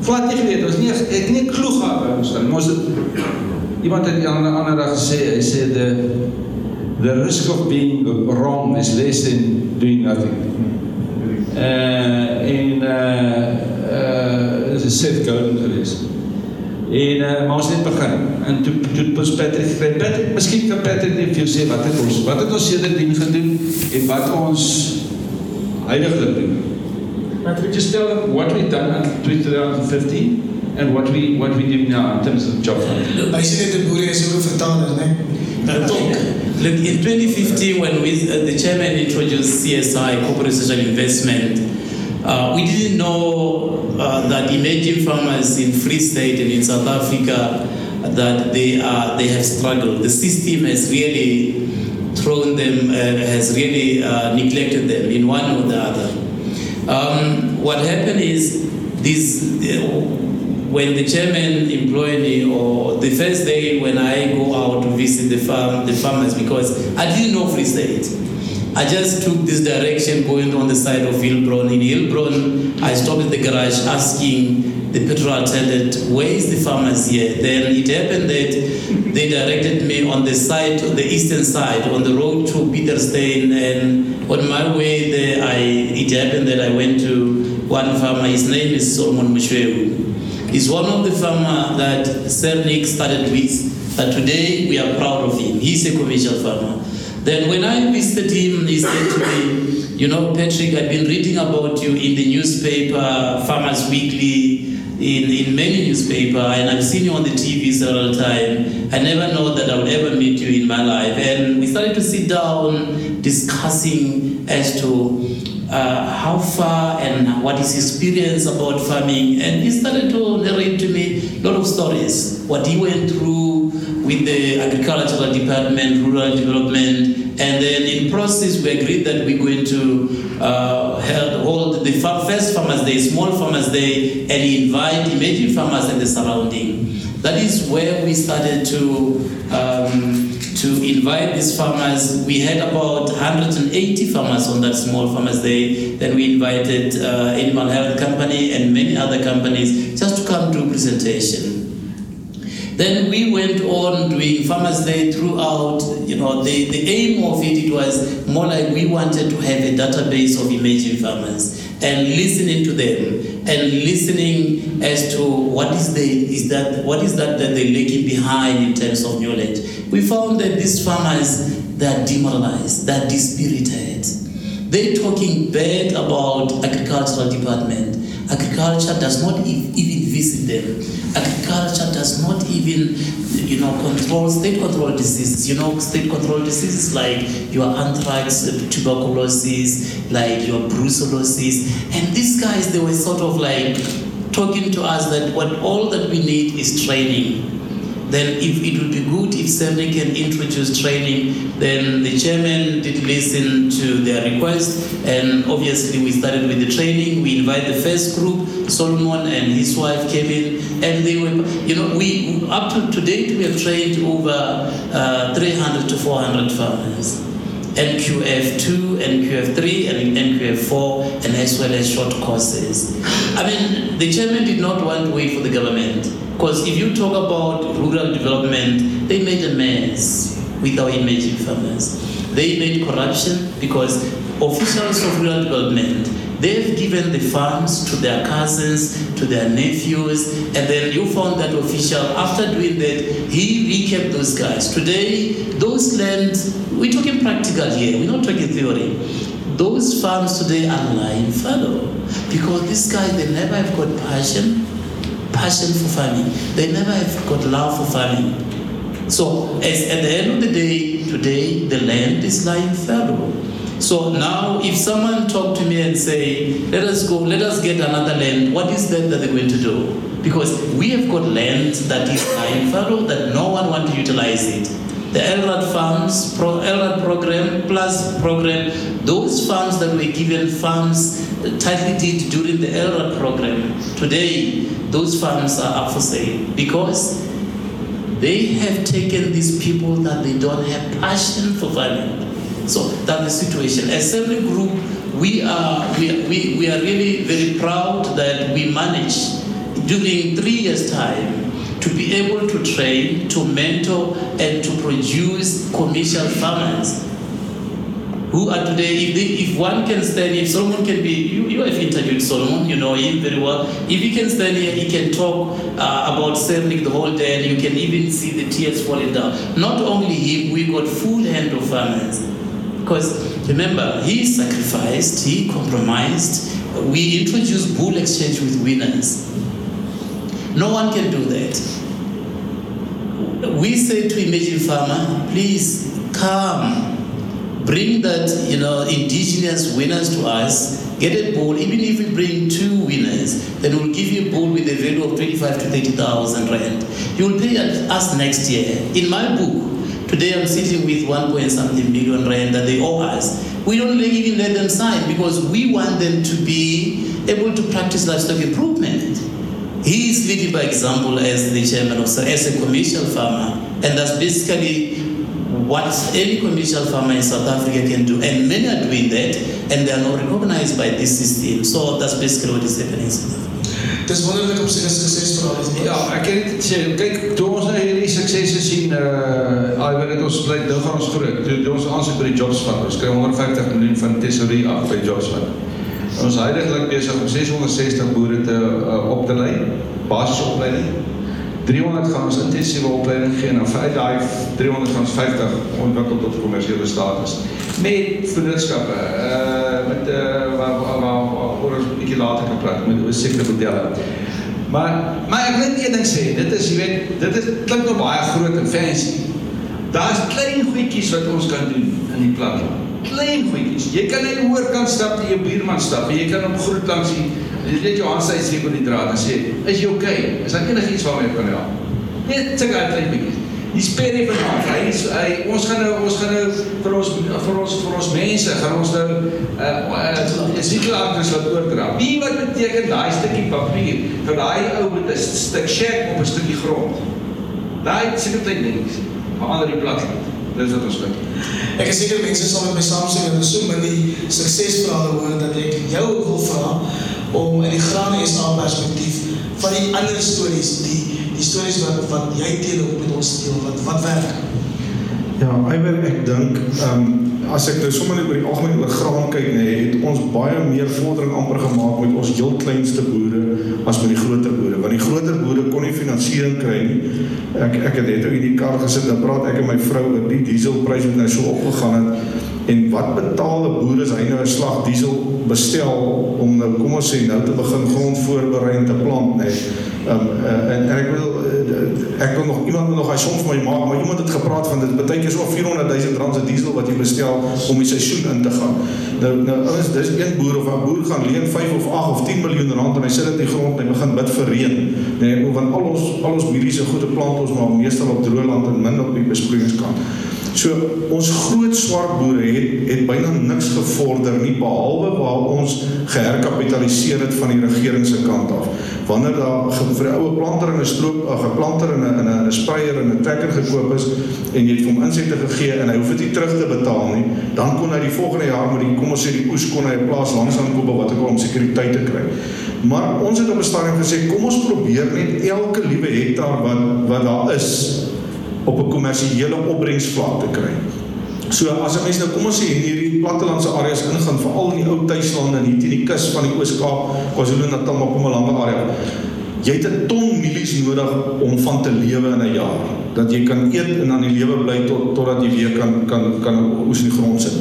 Flat nie geweet, ons nie ek nie kloeg gehad ons dan. Ons het iemand het aan 'n ander dag gesê, hy sê the the risk of being wrong is less than doing nothing. Uh en uh uh is 'n Seth Godin gewees. En uh maar ons het begin en toe toe pas Patrick gekry. Patrick, miskien kan Patrick net vir jou sê wat het ons wat het ons sedertdien gedoen en wat ons heiliglik doen. Patrick just tell them what we done in 2015 and what we what we do now in terms of job hunting. Hy sê dit boere is ook vertaler, né? Dat ook. Look, in 2015, when we, uh, the chairman introduced CSI, corporate social investment, Uh, we didn't know uh, that emerging farmers in Free State and in South Africa that they are they have struggled. The system has really thrown them, uh, has really uh, neglected them in one or the other. Um, what happened is this when the chairman employed me, or the first day when I go out to visit the farm, the farmers, because I didn't know Free State. I just took this direction going on the side of Hillbron. In Hillbron, I stopped at the garage asking the petrol attendant, where is the farmers here? Then it happened that they directed me on the side, the eastern side, on the road to Peterstein. And on my way there, I, it happened that I went to one farmer. His name is Solomon Mushwewu. He's one of the farmer that Cernic started with. That today we are proud of him. He's a commercial farmer. Then when I visited him, he said to me, you know, Patrick, I've been reading about you in the newspaper, Farmers Weekly, in, in many newspaper, and I've seen you on the TV several times. I never know that I would ever meet you in my life. And we started to sit down discussing as to uh, how far and what his experience about farming. And he started to narrate to me a lot of stories, what he went through with the agricultural department, rural development, and then in process we agreed that we're going to uh, hold the first farmers day, small farmers day, and invite emerging farmers in the surrounding. That is where we started to um, to invite these farmers. We had about 180 farmers on that small farmers day. Then we invited uh, Animal Health Company and many other companies just to come to presentation. Then we went on doing Farmers Day throughout. You know, the, the aim of it, it was more like we wanted to have a database of emerging farmers and listening to them and listening as to what is the is that what is that that they're lacking behind in terms of knowledge. We found that these farmers they're demoralized, they're dispirited. They're talking bad about agricultural department. Agriculture does not even visit them. Agriculture does not even, you know, control state control diseases. You know, state control diseases like your anthrax, uh, tuberculosis, like your brucellosis, and these guys they were sort of like talking to us that what all that we need is training then if it would be good if Cernic can introduce training, then the chairman did listen to their request, and obviously we started with the training. We invited the first group, Solomon and his wife came in, and they were, you know, we up to to date we have trained over uh, 300 to 400 farmers. NQF2, NQF3, and NQF4, and as well as short courses. I mean, the chairman did not want to wait for the government. Because if you talk about rural development, they made a mess with our emerging farmers. They made corruption because officials of rural development they've given the farms to their cousins, to their nephews, and then you found that official after doing that, he recapped those guys. Today, those lands, we're talking practical here, we're not talking theory. Those farms today are lying fallow because these guys they never have got passion, passion for farming. They never have got love for farming. So as, at the end of the day, today the land is lying fallow. So now if someone talk to me and say, let us go, let us get another land, what is that that they're going to do? Because we have got land that is lying fallow that no one want to utilize it. The LRAD farms, pro, LRAD program, plus program, those farms that were given farms did during the LRAD program, today those farms are up for sale because they have taken these people that they don't have passion for farming. So that's the situation. As every group, we are we, we, we are really very proud that we managed during three years' time to be able to train, to mentor, and to produce commercial farmers who are today, if, they, if one can stand, if Solomon can be, you, you have interviewed Solomon, you know him very well. If he can stand here, he can talk uh, about Cernic the whole day, and you can even see the tears falling down. Not only him, we got full hand of farmers. Because remember, he sacrificed, he compromised. We introduced bull exchange with winners. No one can do that. We say to emerging farmer, please come, bring that you know indigenous winners to us, get a ball, even if we bring two winners, then we'll give you a ball with a value of 25 to 30,000 rand. You'll pay us next year. In my book, today I'm sitting with one point something million rand that they owe us. We don't even let them sign because we want them to be able to practice livestock improvement. He is leading by example as the chairman of as a commercial farmer, and that's basically what any commercial farmer in South Africa can do. And many are doing that, and they are not recognized by this system. So that's basically what is happening in South Africa. Dis wonderlik om seker suksesverhale te Ja, ek het dit sê, kyk, toe ons nou hierdie suksesse sien, uh, I weet dit ons bly nou gaan ons groot. Toe, ons aansoek by die Jobs Fund, ons kry 150 miljoen van tesorie af by Jobs Fund. Ons huidiglik besig om 660 boere te uh, op te lei, basisopleiding. 300 gaan ons intensiewe opleiding gee en vir daai 300 gaan ons 50 ontwikkel tot kommersiële status. Met vennootskappe, uh met uh waar waar waar oor ons 'n bietjie later kan praat met 'n sekere modelle. Maar maar ek wil net een ding sê, dit is jy weet, dit is klink nou baie groot en fancy. Daar's klein goedjies wat ons kan doen in die platteland. Klein goedjies. Jy kan net hoor kan stap die jou buurman stap en jy kan hom groet langs die jy weet jou aansy sê op die draad en sê, "Is jy okay? Is daar enigiets waarmee ek kan help?" Net sulke klein bietjies. Die sperry van hom, hy is hy ons gaan nou ons gaan nou vir ons vir ons vir ons mense gaan ons nou uh uh siekelaars wat oordra. Wie wat beteken daai stukkie papier vir daai ou met 'n stuk cheque op 'n stukkie grond? Daai sulke klein dingetjies verander die platteland. Dis wat ons doen. Ek is seker mense sal met my saamstem en so min die suksesverhale hoor dat ek jou wil vra om in die grane SA perspektief van die ander stories, die die stories wat wat jy op met ons deel wat wat werk. Ja, Iwer, ek dink ehm um, as ek nou sommer net oor die algemeen oor graan kyk nê, nee, het ons baie meer vordering amper gemaak met ons heel kleinste boere as met die groter boere, want die groter boere kon nie finansiering kry nie. Ek ek het net ook in die kar gesit en praat ek en my vrou oor die dieselpryse wat nou so opgegaan het en wat betaal 'n boer as hy nou 'n slag diesel bestel om nou kom ons sê nou te begin grond voorberei en te plant nê. Nee. Um, uh, en, en ek wil uh, ek wil nog iemand nog hy som vir my maak, maar iemand het gepraat van dit baie keer so 400 000 rand se diesel wat jy bestel om die seisoen in te gaan. Nou nou ouens, dis een boer of 'n boer gaan leen 5 of 8 of 10 miljoen rand en hy sit dit in die grond en hy begin bid vir reën. Nee, want al ons al ons mediese goede plant ons maar meestal op droë land en min op die besproeiingskant. So ons groot swart boere het het byna niks gevorder nie behalwe waar ons geherkapitaliseer het van die regering se kant af. Wanneer daar vir 'n oue planter en 'n stroop 'n geplanter en 'n in 'n spreier en 'n trekker gekoop is en jy het hom insette gegee en hy hoef dit nie terug te betaal nie, dan kon hy die volgende jaar met die kom ons sê die oes kon hy 'n plaas langs aan koop wat ek om sekuriteit te kry. Maar ons het op 'n stadium gesê kom ons probeer net elke liewe hektaar wat wat daar is op 'n kommersiële opbrengsvlak te kry. So as 'n mens nou kom ons sê in hierdie plattelandse areas ingaan veral in die ou tuislande hier teen die kus van die Oos-Kaap, KwaZulu-Natal lange area. Jy het 'n ton mielies nodig om van te lewe in 'n jaar. Dat jy kan eet en aan die lewe bly tot totdat jy weer kan kan kan oes in die grond sit.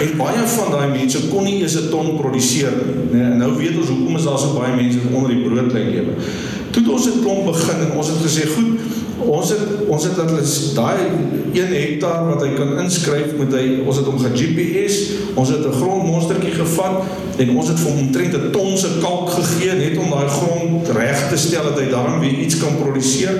En baie van daai mense kon nie eens 'n ton produseer nie. Nee, en nou weet ons hoekom is daar so baie mense wat onder die broodlyn lewe. Toe het ons het klomp begin en ons het gesê goed, ons het ons het dat hulle daai 1 hektaar wat hy kan inskryf met hy ons het hom ge GPS ons het 'n grondmonstertjie gevat en ons het vir hom omtrent 'n ton se kalk gegee net om daai grond reg te stel dat hy daarom weer iets kan produseer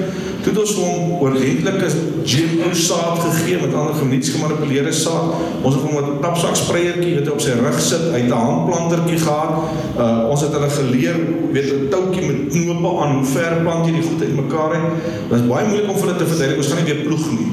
toe het ons hom oordentlike GMO saad gegee met ander geneties gemanipuleerde saad ons het hom 'n tapsak spreiertjie weet op sy rug sit hy het 'n handplantertjie gehad uh, ons het hulle geleer weet 'n toutjie met knope aan hoe ver plant jy die goed uitmekaar het dit is baie moeilik om vir hulle te verduidelik. Ons gaan nie weer ploeg nie.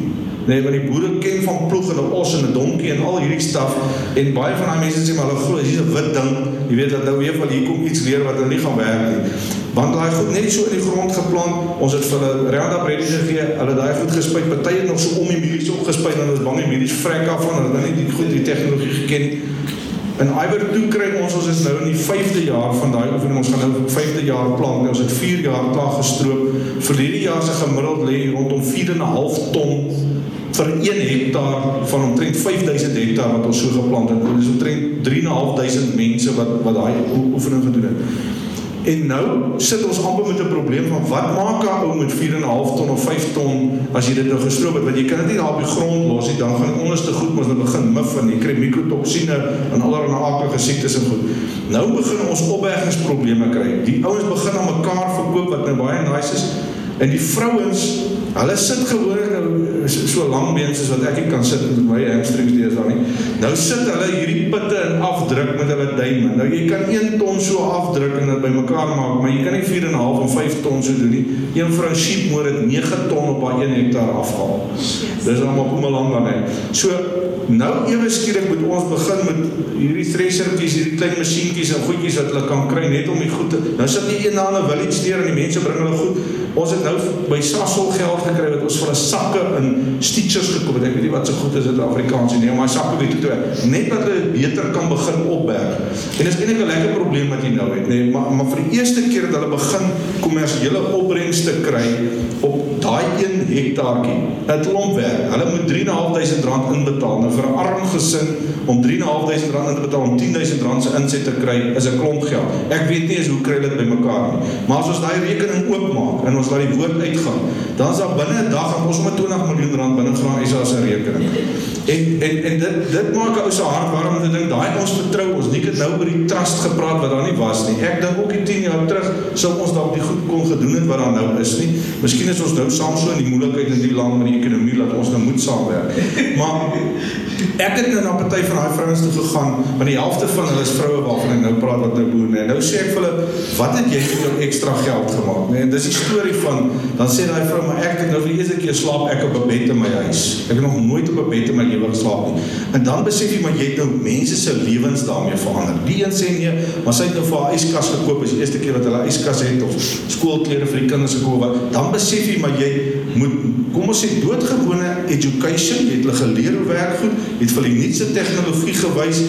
Nee, want die boere ken van ploeg en 'n os en 'n donkie en al hierdie staf en baie van daai mense sê maar hulle glo dis 'n wit ding. Jy weet dat nou weer van hier kom iets weer wat hulle nie gaan werk nie. Want daai goed net so in die grond geplant. Ons het vir hulle Roundup ready gegee. Hulle daai goed gespuit. Party het nog so om die mielies opgespuit en ons bang die mielies vrek af van hulle nie die goed die tegnologie geken nie. In Iwer toe kry ons ons is nou in die 5de jaar van daai oefening. Ons gaan nou 5de jaar plant. Ons het 4 jaar klaar gestroop. Vir hierdie jaar se gemiddeld lê rondom 4.5 ton vir 1 hektaar van omtrent 5000 hektaar wat ons so geplant het. Dit is omtrent 3.500 mense wat wat daai oefening gedoen het. En nou sit ons amper met 'n probleem van wat maak 'n ou met 4.5 ton of 5 ton as jy dit nou gestroop het want jy kan dit nie daar op die grond los nie dan gaan onderste goed mos nou begin mif en jy kry mikrotoksine en allerlei aardige siektes en goed. Nou begin ons opbergingsprobleme kry. Die ouens begin aan mekaar verkoop wat nou baie nice is en die vrouens Hulle sit gewoonlik nou so, so lank been soos wat ek nie kan sit met my hamstrings deesdae nie. Nou sit hulle hierdie pitte in afdruk met hulle duime. Nou jy kan 1 ton so afdruk en dit bymekaar maak, maar jy kan nie 4.5 of 5 ton so doen nie. Een vrou sheep moet dit 9 ton op haar 1 hektaar afhaal. Dis dan maar Mpumalanga net. So nou ewe skielik moet ons begin met hierdie threshertjies, hierdie klein masjienkies en goedjies wat hulle kan kry net om die goed te Nou sit jy een na 'n village deur en die mense bring hulle goed. Ons het nou by Sasol geld gekry wat ons vir 'n sakke in stitchers gekoop het. Ek weet nie wat so goed is dit Afrikaans nie, maar sakke weet toe net dat hulle beter kan begin opberg. En dis eintlik 'n lekker probleem wat jy nou het, nê, maar maar vir die eerste keer dat hulle begin kommersiële opbrengs te kry op daai 1 hektaartjie. 'n Klomp werk. Hulle moet 3.500 rand inbetaal. Nou vir 'n arm gesin om 3.500 rand in te betaal om 10000 rand se inset te kry is 'n klomp geld. Ek weet nie eens hoe kry dit bymekaar nie. Maar as ons daai rekening oopmaak en ons laat die woord uitgaan, dan is daar binne 'n dag ons om 20 miljoen rand binne gaan SA se rekening. En en en dit dit maak 'n ou se hart warm om te dink daai ons vertrou ons nie het nou oor die trust gepraat wat daar nie was nie. Ek dink ook die 10 jaar terug sou ons dalk die goed kon gedoen het wat daar nou is nie. Miskien is ons nou saam so in die moeilikheid in die land met die ekonomie dat ons nou moet saamwerk. Maar ek het nou na party van daai vrouens toe gegaan, want die helfte van hulle is vroue waarvan ek nou praat wat nou boer, nee. Nou sê ek vir hulle, "Wat het jy met jou ekstra geld gemaak?" Nee, en dis die storie van dan sê daai vrou, "Maar ek het nou vir die eerste keer slaap ek op 'n bed in my huis. Ek het nog nooit op 'n bed in my lewe geslaap nie." En dan besef jy maar jy het nou mense se lewens daarmee verander. Die een sê nee, maar sy het nou vir haar yskas gekoop, is die eerste keer wat hulle yskas het of skoolklere vir die kinders gekoop. Dan besef jy maar jy moet kom ons sê doodgewone education, jy het hulle geleer hoe werk goed, het vir die nuutste tegnologie gewys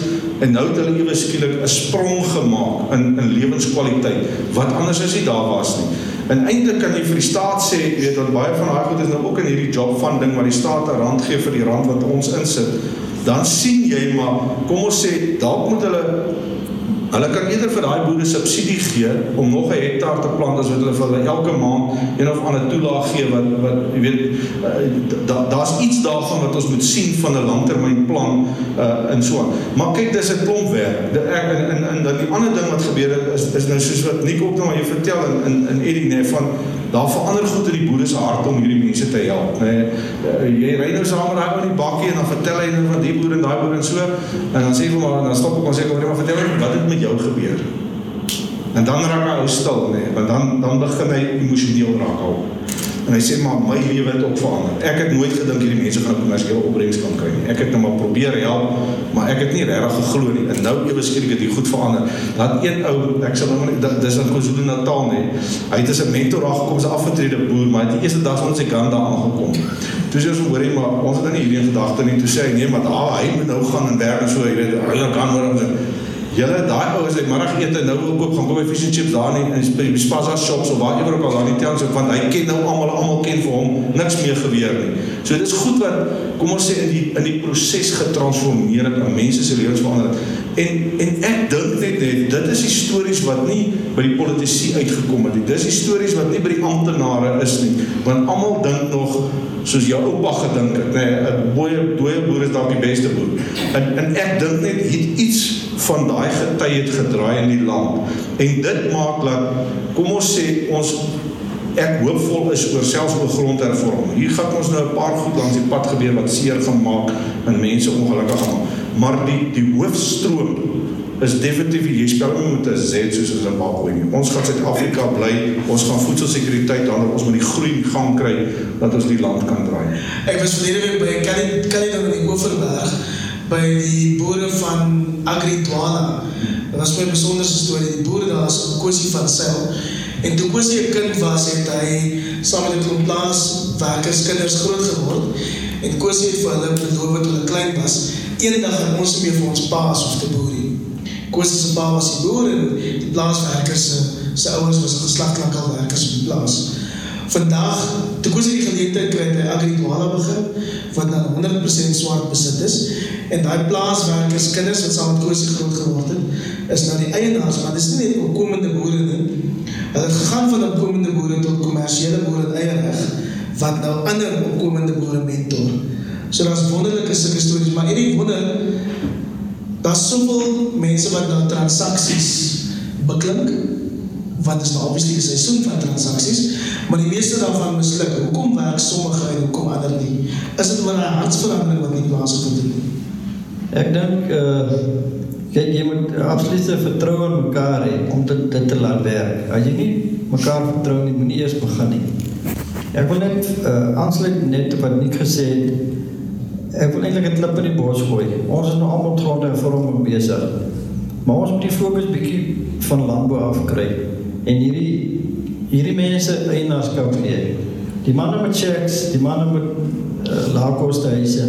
en nou het hulle ewe skielik 'n sprong gemaak in in lewenskwaliteit wat anders as dit daar was nie. En eintlik kan jy vir die staat sê, jy weet dat baie van daai goed is nou ook in hierdie job funding waar die staat 'n rand gee vir die rand wat ons insit. Dan sien jy maar kom ons sê dalk moet hulle Hulle kan eerder vir daai boere subsidie gee om nog 'n hektaar te plant as wat hulle vir hulle elke maand een of ander toelaag gee wat wat jy weet uh, daar's da iets daarvan wat ons moet sien van 'n langtermynplan uh in so. Maar kyk dis 'n klomp werk. De, ek en en en dan die ander ding wat gebeur het is is nou soos wat Nico ook nou maar jy vertel in in in Eddie nê van daar verander goed in die boere se hart om hierdie mense te help nê. Uh, jy ry nou saam met daai ou in die bakkie en dan vertel hy nou van die boere en daai boere en so en dan sê hy maar dan stop ek maar sê kom maar vertel wat het met jou gebeur. En dan raak hy ou stil nê, nee, want dan dan begin hy emosioneel raak al. En hy sê maar my lewe het ook verander. Ek het nooit gedink hierdie mense gaan kommersiële opbrengs kan kry nie. Ek het nou maar probeer help, maar ek het nie regtig geglo nie. En nou ewe skielik het dit goed verander. Dat een ou, ek hom nou dis in KwaZulu-Natal nê. Hy het as 'n mentor daar gekom, 'n afgetrede boer, maar hy het die eerste dag ons daar aangekom. Toe sê ons hoor hy maar ons het nou nie hierdie gedagte nie. Toe sê hy nee, maar daar hy moet nou gaan en werk en so, jy weet, hy kan hoor ons Julle daai ou as ek middagete nou wil koop, gaan koop by fish and chips daar nie in die Spaza shops of waar ewer ook al daar nie tans ook want hy ken nou almal almal ken vir hom niks meer gebeur nie. So dit is goed wat kom ons sê in die in die proses getransformeer het en mense se lewens verander het. En en ek dink net net dit is stories wat nie by die politici uitgekom het nie. Dis stories wat nie by die amptenare is nie. Want almal dink nog soos jou oupa gedink het, nê, nee, 'n boeie dooie boer is dalk die beste boer. En en ek dink net het iets van daai gety het gedraai in die land. En dit maak dat kom ons sê ons ek hoopvol is oor selfs oor grondhervorming. Hier gaan ons nou 'n paar goed langs die pad gebeur wat seer gemaak en mense ongelukkig gemaak. Maar die die hoofstroom is definitief jy spel nie met 'n Z soos in Zimbabwe. Ons gaan Suid-Afrika bly. Ons gaan voedselsekuriteit dan ons moet die groei gang kry dat ons die land kan draai. Ek was verlede week by Kelly Kelly dan in Oeverberg by die boere van Agri Dwala. Dit was 'n besonderse storie. Die boere daar is kwessie van seil. En toe kwessie 'n kind was, het hy saam met 'n klomp plaaswerkers kinders groot geword. En kwessie het vir hulle beloof dat hulle klein was, eendag gaan ons meer vir ons paas of te boer Kwessie se pa was die boer en die plaaswerkers se se ouers was geslagtelike werkers op die plaas. Vandag, toe kwessie die geleentheid kry by Agri Dwala begin wat nou 100% swart besit is en daai plaaswerkers kinders wat saam met Kosie groot geword het is nou die eienaars maar dis nie net opkomende boere nie Hulle het gegaan van opkomende boere tot kommersiële boere in eie reg wat nou ander opkomende boere mentor. So daar's wonderlike sulke stories, maar hierdie wonder daar's soveel mense wat nou transaksies beklink dit is nou obviously 'n seisoen van transaksies, maar die meeste daarvan misluk. Hoekom werk sommige en hoekom ander nie? Is dit oor 'n hartsverandering wat nie plaasgevind het nie? Ek dink uh kyk jy moet absolute vertroue in mekaar hê om dit dit te laat werk. As jy nie mekaar vertrou nie, moenie eers begin nie. Ek wil net uh aansluit net wat Nick gesê het. Ek wil eintlik 'n klip in die bos gooi. Ons is nou almal gronde en vorm besig. Maar ons moet die fokus bietjie van landbou af kry en hierdie hierdie mense eienaarskap gee. Die manne met checks, die manne met uh, laagkoste huise.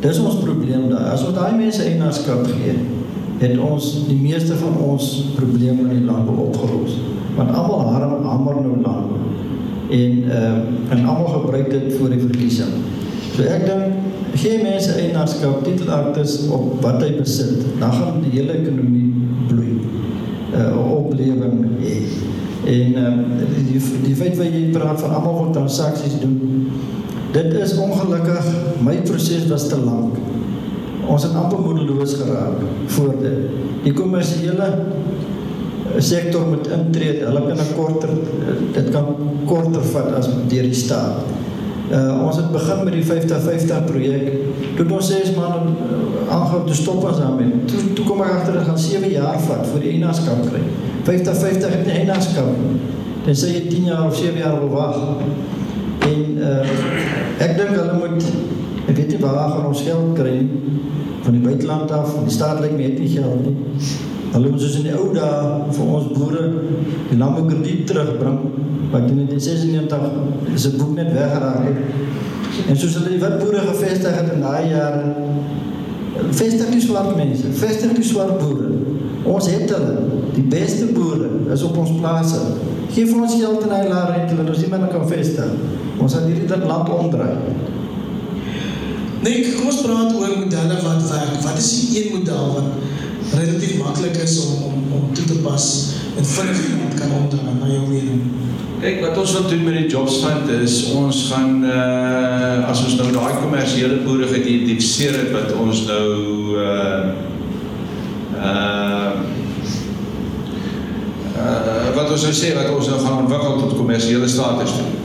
Dis ons probleem daar. As ons daai mense eienaarskap gee, het ons die meeste van ons probleme in die landbou opgelos. Want almal harm hamer nou landbou. En ehm uh, en almal gebruik dit vir die verkiesing. So ek dink gee mense eienaarskap, titelaktes op wat hy besit, dan gaan die hele ekonomie bloei. 'n uh, oplewing hê. En uh, die die feit wat jy praat van almal wat transaksies doen, dit is ongelukkig my proses was te lank. Ons het amper moedeloos geraak voor dit. Die kommersiële sektor moet intree, hulle kan 'n korter dit kan korter vat as deur die staat. Uh, ons het begin met die 50-50 projek. Toe ons 6 maande uh, aangehou te stop ons daarmee. Toe, toe kom ek agter dit gaan 7 jaar vat voor die eienaarskap kry. 50-50 het nie eienaarskap nie. Dan sê jy 10 jaar of 7 jaar wil wag. En uh, ek dink hulle moet ek weet nie waar gaan ons geld kry nie van die buiteland af, die staat lyk my het nie geld nie. Hulle moet soos in die ou dae vir ons boere die landboukrediet terugbring wat in 1996 is 'n boek net weggeraak het. En soos hulle die wit boere gevestig het in daai jare vestig die swart mense, vestig die swart boere. Ons het hulle, die beste boere is op ons plase. Geef ons geld en hy laat rent, dat ons meer kan vestig. Ons gaan hierdie land omdraai. Nee, kom ons praat oor modelle wat werk. Wat is die een model wat relatief maklik is om om om toe te pas en vinnig iemand kan omdraai na jou mening? Kyk, wat ons wil doen met die Jobs Fund is ons gaan uh as ons nou daai kommersiële boere geïdentifiseer het wat ons nou uh uh uh wat ons nou sê wat ons nou gaan ontwikkel tot kommersiële status toe.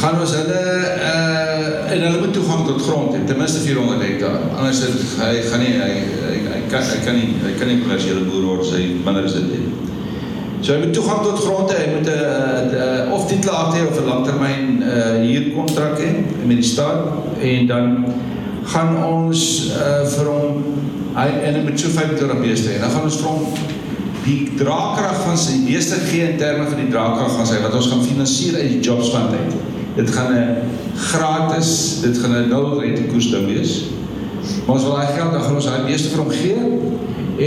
Gaan ons hulle uh en hulle moet toegang tot grond hê, ten minste 400 hektaar. Anders het hy gaan nie hy hy, hy kan hy kan nie hy kan nie kommersiële boer word as hy minder as dit het. So hy moet toegang tot grond hê, hy moet 'n of titelakte hê of 'n langtermyn uh huurkontrak hê met die staat en dan gaan ons uh vir hom hy en hy moet so 25 beeste hê. Dan gaan ons vir hom die draagkrag van sy beeste gee in terme van die draagkrag van sy wat ons gaan finansier uit die jobs fund uit. Dit gaan 'n gratis, dit gaan 'n nul rente koers ding wees. Maar ons wil daai geld dan gaan ons daai beeste vir hom gee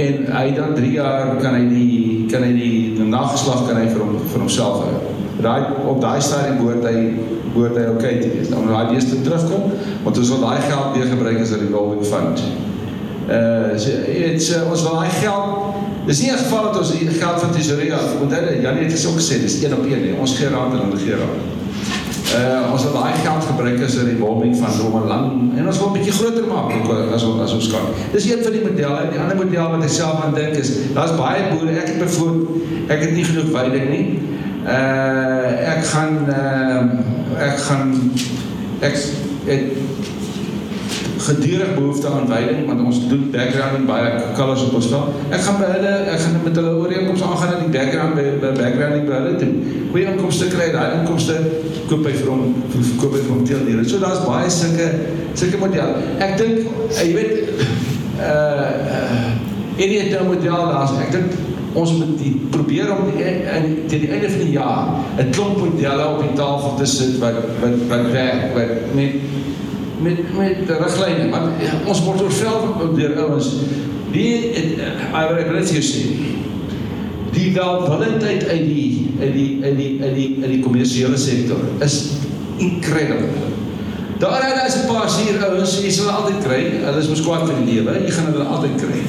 en hy dan 3 jaar kan hy die kan hy die, die nageslag kan hy vir hom vir homself hou. Daai op daai stadium behoort hy behoort hy okay te wees. Dan daai beeste terugkom, want ons wil daai geld weer gebruik as 'n revolving fund. Uh so, it's uh, ons wil daai geld Dis nie 'n geval dat ons hier geld van tesorie af. Onthou, Janie het gesê, dis een op een nie. Ons gee raad en hulle gee raad. Uh ons wil daai geld gebruik as 'n revolving van om 'n lang en ons wil 'n bietjie groter maak ook as ons as ons kan. Dis een van die modelle. Die ander model wat ek self aan dink is, daar's baie boere. Ek het byvoorbeeld ek het nie genoeg veiding nie. Uh ek gaan uh ek gaan ek het gedurig behoefte aan veiding want ons doen backgrounding baie kalvers op ons veld. Ek gaan by hulle ek gaan met hulle ooreenkomste aangaan aan die background by, by backgrounding by hulle doen. Goeie inkomste kry, daai inkomste koop hy vir hom verkoop hy vir hom teeldiere. So daar's baie sulke sulke model. Ek dink uh, jy weet uh uh enige uh, nou model daar's ek dink ons moet die probeer om die, in teen die einde van die jaar 'n klomp modelle op die tafel te sit wat wat wat werk wat met met met riglyne want ja, ons word oorvel deur ouens wie ek wil net sê die welwillendheid uit die uit die uit die uit die uit die kommersiële sektor is incredible daar is 'n paar hier ouens jy sal altyd kry hulle is mos kwaad vir die lewe jy gaan hulle altyd kry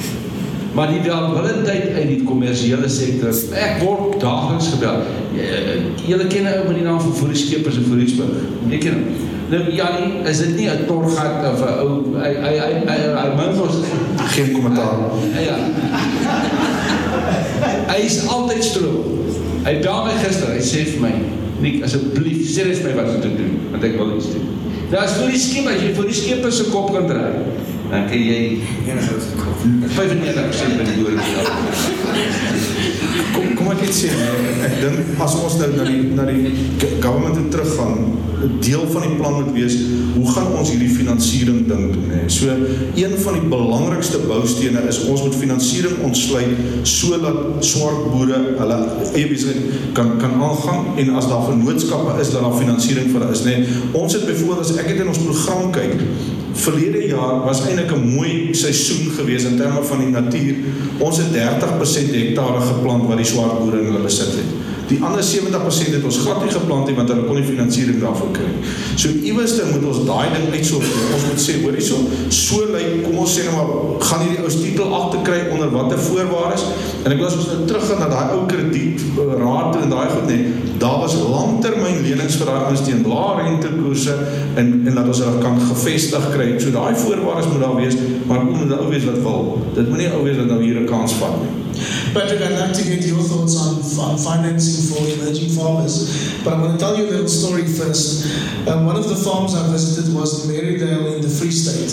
Maar die welwillendheid uit die kommersiële sektor. Ek word daagliks gebel. Eh, Julle ken 'n ou met die naam van Fourie Skeepers in Fourierburg. Jy ken hom. Nou Janie, is dit nie 'n torgat of 'n ou hy hy hy hy, hy min ons Geen kommentaar. ja. Hy is altyd stroom. Hy bel my gister, hy sê vir my, "Nik, asseblief, sê net vir my wat om te doen, want ek wil iets doen." Daar's vir die skip, as jy vir die skip se kop kan draai, dan kan jy Enige kop. 95% van die dood Kom kom ek net sê ek dink as ons nou na die na die government toe teruggaan, 'n deel van die plan moet wees hoe gaan ons hierdie finansiering ding doen hè. So een van die belangrikste boustene is ons moet finansiering ontsluit sodat swart boere hulle eie besigheid kan kan aangaan en as daar vennootskappe is dat daar finansiering vir hulle is nê. Ons het byvoorbeeld as ek dit in ons program kyk Verlede jaar was eintlik 'n mooi seisoen geweest in terme van die natuur. Ons het 30% hektare geplant wat die swart boere in hulle besit het. Die ander 70% het ons glad nie geplant nie want hulle kon nie finansiering daarvoor kry nie. So iewers moet ons daai ding uitsorteer. Ons moet sê, hoor hierso, so lyk kom ons sê nou maar gaan hierdie ou titel agter kry onder watter voorwaardes en ek wil as ons nou teruggaan na daai ou krediet eh, raad en daai goed net. Daar was langtermyn lenings vir daai ouens teen lae rentekoerse en en dat ons hulle kan gevestig kry. So daai voorwaardes moet daar wees, maar moet 'n ou wees wat wil. Dit moenie ou wees wat nou hier 'n kans vat nie. Patrick, I'd like to get your thoughts on, on financing for emerging farmers. But I'm going to tell you a little story first. Um, one of the farms I visited was Marydale in the Free State.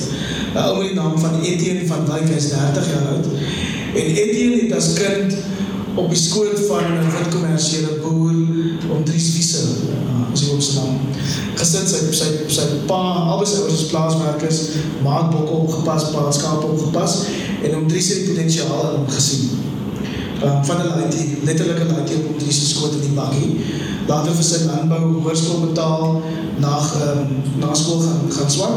Uh, die naam van Etienne van Dijk, is 30 jaar oud. En Etienne het as kind op die skoot van 'n wit kommersiële boer om Dries Visser, uh, is hy op sy naam, gesit sy sy sy pa, albei sy ouers is plaaswerkers, maak bokke opgepas, pa skape opgepas en om Dries se potensiaal in hom gesien um, van 'n laaitjie, letterlik 'n laaitjie op die se skoot in die bakkie. Later vir sy landbou hoërskool betaal, na um, na skool gaan gaan swat.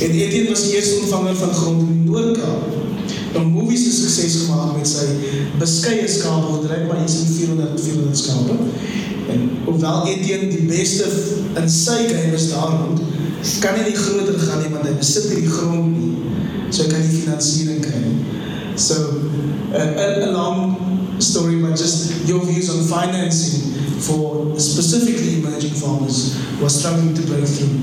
En Etienne was eerste ontvanger van grond in die Noord-Kaap. 'n Movie se sukses gemaak met sy beskeie skaapboerdery, maar iets in 400 400 skape. En hoewel Etienne die beste in sy game is daar rond, kan hy nie groter gaan nie want hy besit nie die grond nie. So hy kan nie finansiering kry nie. So, uh, a, a long story, but just your views on financing for specifically emerging farmers who are struggling to break through.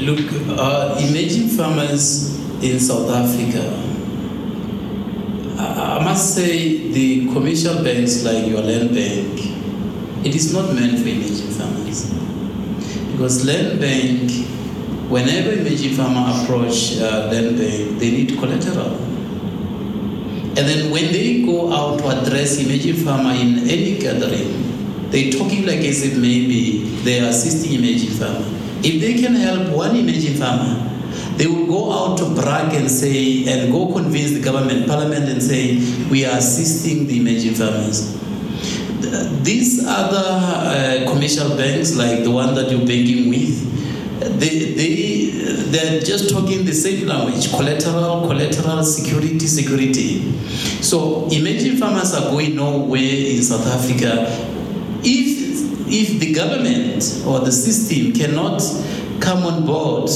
Look, uh, emerging farmers in South Africa, I, must say the commercial banks like your land bank, it is not meant for emerging farmers. Because land bank, whenever emerging farmer approach uh, land bank, they need collateral. And then when they go out to address emerging farmer in any gathering, they're talking like as if maybe they are assisting emerging farmer. If they can help one emerging farmer, they will go out to brag and say, and go convince the government, parliament, and say, we are assisting the emerging farmers. These other uh, commercial banks, like the one that you're banking with, they, they, they're just talking the same language collateral, collateral, security, security. So, emerging farmers are going nowhere in South Africa. If, if the government or the system cannot come on board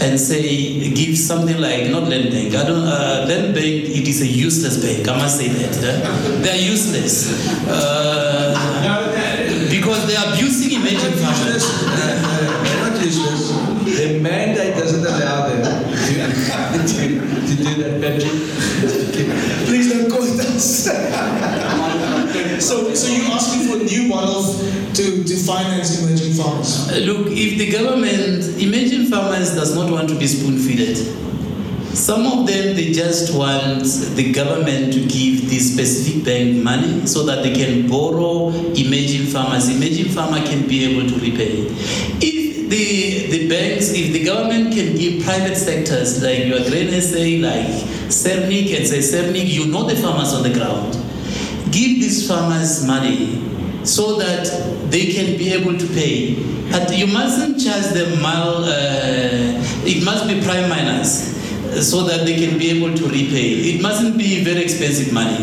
and say give something like not land bank. I don't uh, land bank. It is a useless bank. I must say that eh? they are useless uh, because they are abusing emerging farmers. They're not useless. The mandate doesn't allow them to, to, to do that. Please don't quote us. So, so you're asking for new models to, to finance emerging farmers? Look, if the government, emerging farmers does not want to be spoon-fed. Some of them, they just want the government to give the specific bank money so that they can borrow emerging farmers. Emerging farmer can be able to repay. If the, the banks, if the government can give private sectors like your Grain SA, like Cernic and say, Cernic, you know the farmers on the ground. Give these farmers money so that they can be able to pay. But you mustn't charge them mal, uh, it must be prime miners uh, so that they can be able to repay. It mustn't be very expensive money.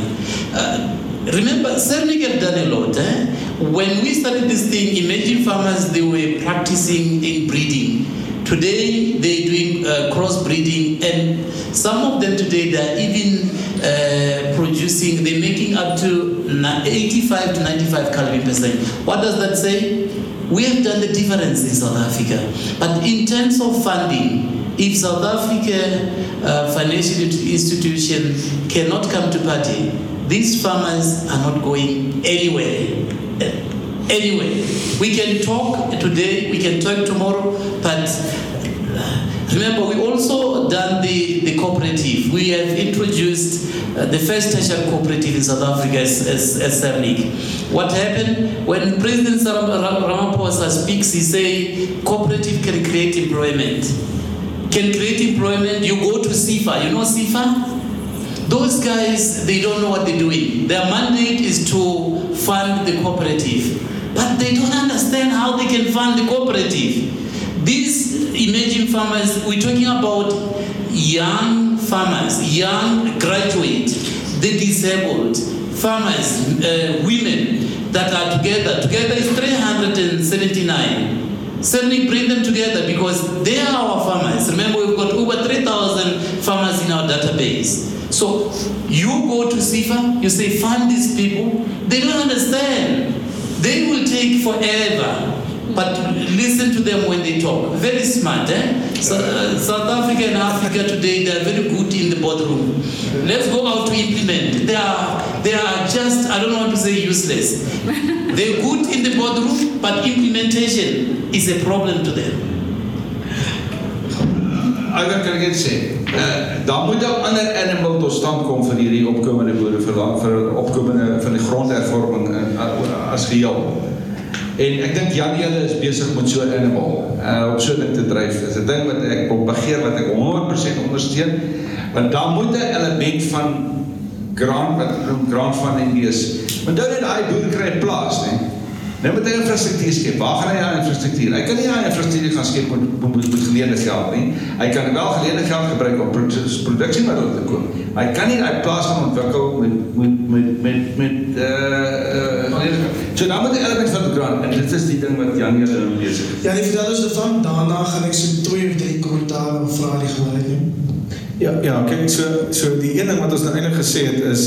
Uh, remember, Cernic have done a lot. Eh? When we started this thing, emerging farmers, they were practicing in breeding. Today, they're doing uh, crossbreeding, and some of them today they're even uh, producing, they're making up to 85 to 95 calorie percent. What does that say? We have done the difference in South Africa, but in terms of funding, if South Africa uh, financial institution cannot come to party, these farmers are not going anywhere. Anyway, we can talk today, we can talk tomorrow, but uh, remember we also done the, the cooperative. We have introduced uh, the first tertiary cooperative in South Africa as, as, as Cernic. What happened when President Ram- Ram- Ramaphosa speaks, he say cooperative can create employment. Can create employment. You go to SIFA. You know SIFA? Those guys, they don't know what they're doing. Their mandate is to fund the cooperative, but they don't understand how they can fund the cooperative. These emerging farmers, we're talking about young farmers, young graduates, the disabled, farmers, uh, women that are together. Together is 379. Certainly bring them together because they are our farmers. Remember, we've got over 3,000 farmers in our database. So you go to SIFA, you say, fund these people. They don't understand. They will take forever. But listen to them when they talk. Very smart, eh? So, uh, South Africa and Africa today, they are very good in the boardroom. Let's go out to implement. They are, they are just, I don't want to say useless. They're good in the boardroom, but implementation is a problem to them. Iwer kan ek dit sê. Uh daar moet 'n ander animal tot stand kom vir hierdie opkomende boere vir vir opkomende van die grondhervorming in uh, as geheel. En ek dink Jan Jelle is besig met so 'n animal uh op so ding te dryf. Dis 'n ding wat ek wil begeer wat ek 100% ondersteun. Want daar moet 'n element van grant wat grant funding wees. Onthou net daai boer kry 'n plaas, né? Nou moet hy infrastruktuur skep. Waar gaan hy aan infrastruktuur? Hy kan nie aan infrastruktuur gaan skep met met, met, met geleende geld nie. Hy kan wel geleende geld gebruik om produ produksiemiddels te koop. Maar hy kan nie daai plaas gaan ontwikkel met met met met met uh uh So dan moet 'n element van grant en dit is die ding wat Jan hier besig is. Ja, die vertel ons ervan. Daarna gaan ek so twee of drie kommentaar of vrae gebruik nie. Ja, ja, kyk so so die een ding wat ons nou eintlik gesê het is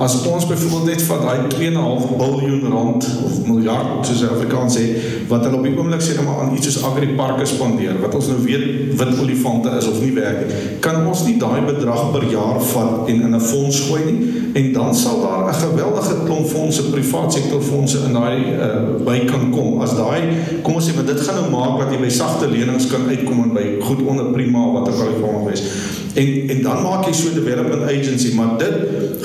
as ons byvoorbeeld net vat daai 2.5 biljoen rand of miljard soos die Afrikaans sê wat hulle op die oomblik sê maar aan iets soos agriparke spandeer wat ons nou weet wit olifante is of nie werk nie, kan ons nie daai bedrag per jaar vat en in 'n fonds gooi nie en dan sal daar 'n geweldige klomp fondse, privaat sektor fondse in daai uh, by kan kom. As daai kom ons sê maar dit gaan nou maak dat jy by sagte lenings kan uitkom en by goed onder prima wat ook al die vorm is. En en dan maak jy so 'n development agency, maar dit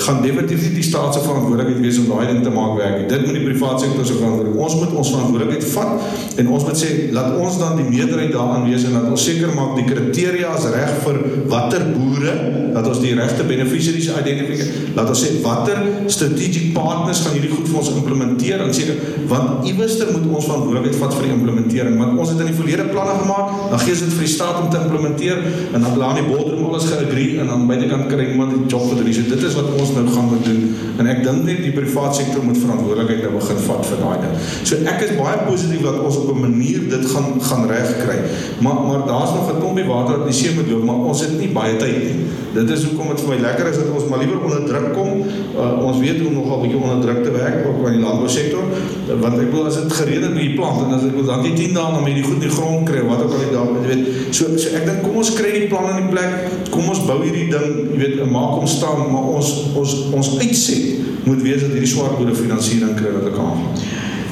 gaan definitief nie die staat se verantwoordelikheid wees om daai ding te maak werk nie. Dit moet die privaat sektor se verantwoordelikheid. Ons moet ons verantwoordelikheid vat en ons moet sê laat ons dan die meerderheid daaraan wees en dat ons seker maak die kriteria is reg vir watter boere, dat ons die regte beneficiaries identifiseer. Laat ons sê watter strategic partners gaan hierdie goed vir ons implementeer en seker want iewerster moet ons verantwoordelikheid vat vir die implementering want ons het in die verlede planne gemaak, dan gee ons dit vir die staat om te implementeer en dan bly aan die boardroom alles geagree en dan buitekant kry iemand die job vir die so dit is wat ons nou gaan moet doen en ek dink net die privaat sektor moet verantwoordelikheid nou begin vat vir daai ding. So ek is baie positief dat ons op 'n manier dit gaan gaan regkry. Maar maar daar's nog 'n klompie water op die see moet loop, maar ons het nie baie tyd nie. Dit is hoekom dit vir my lekker is dat ons maar liewer onder druk kom. Uh, ons weet hoe om nogal bietjie onder druk te werk ook in die landbousektor. Want ek bedoel as dit gereed het met die plant en as ek wil dan die 10 dae om hierdie goed in die grond kry, wat ook al die dag, jy weet. So so ek dink kom ons kry die plan in die plek. Kom ons bou hierdie ding, jy weet, maak hom staan, maar ons ons ons uitset moet wees dat hierdie swart boere finansiering kry wat kan aangaan.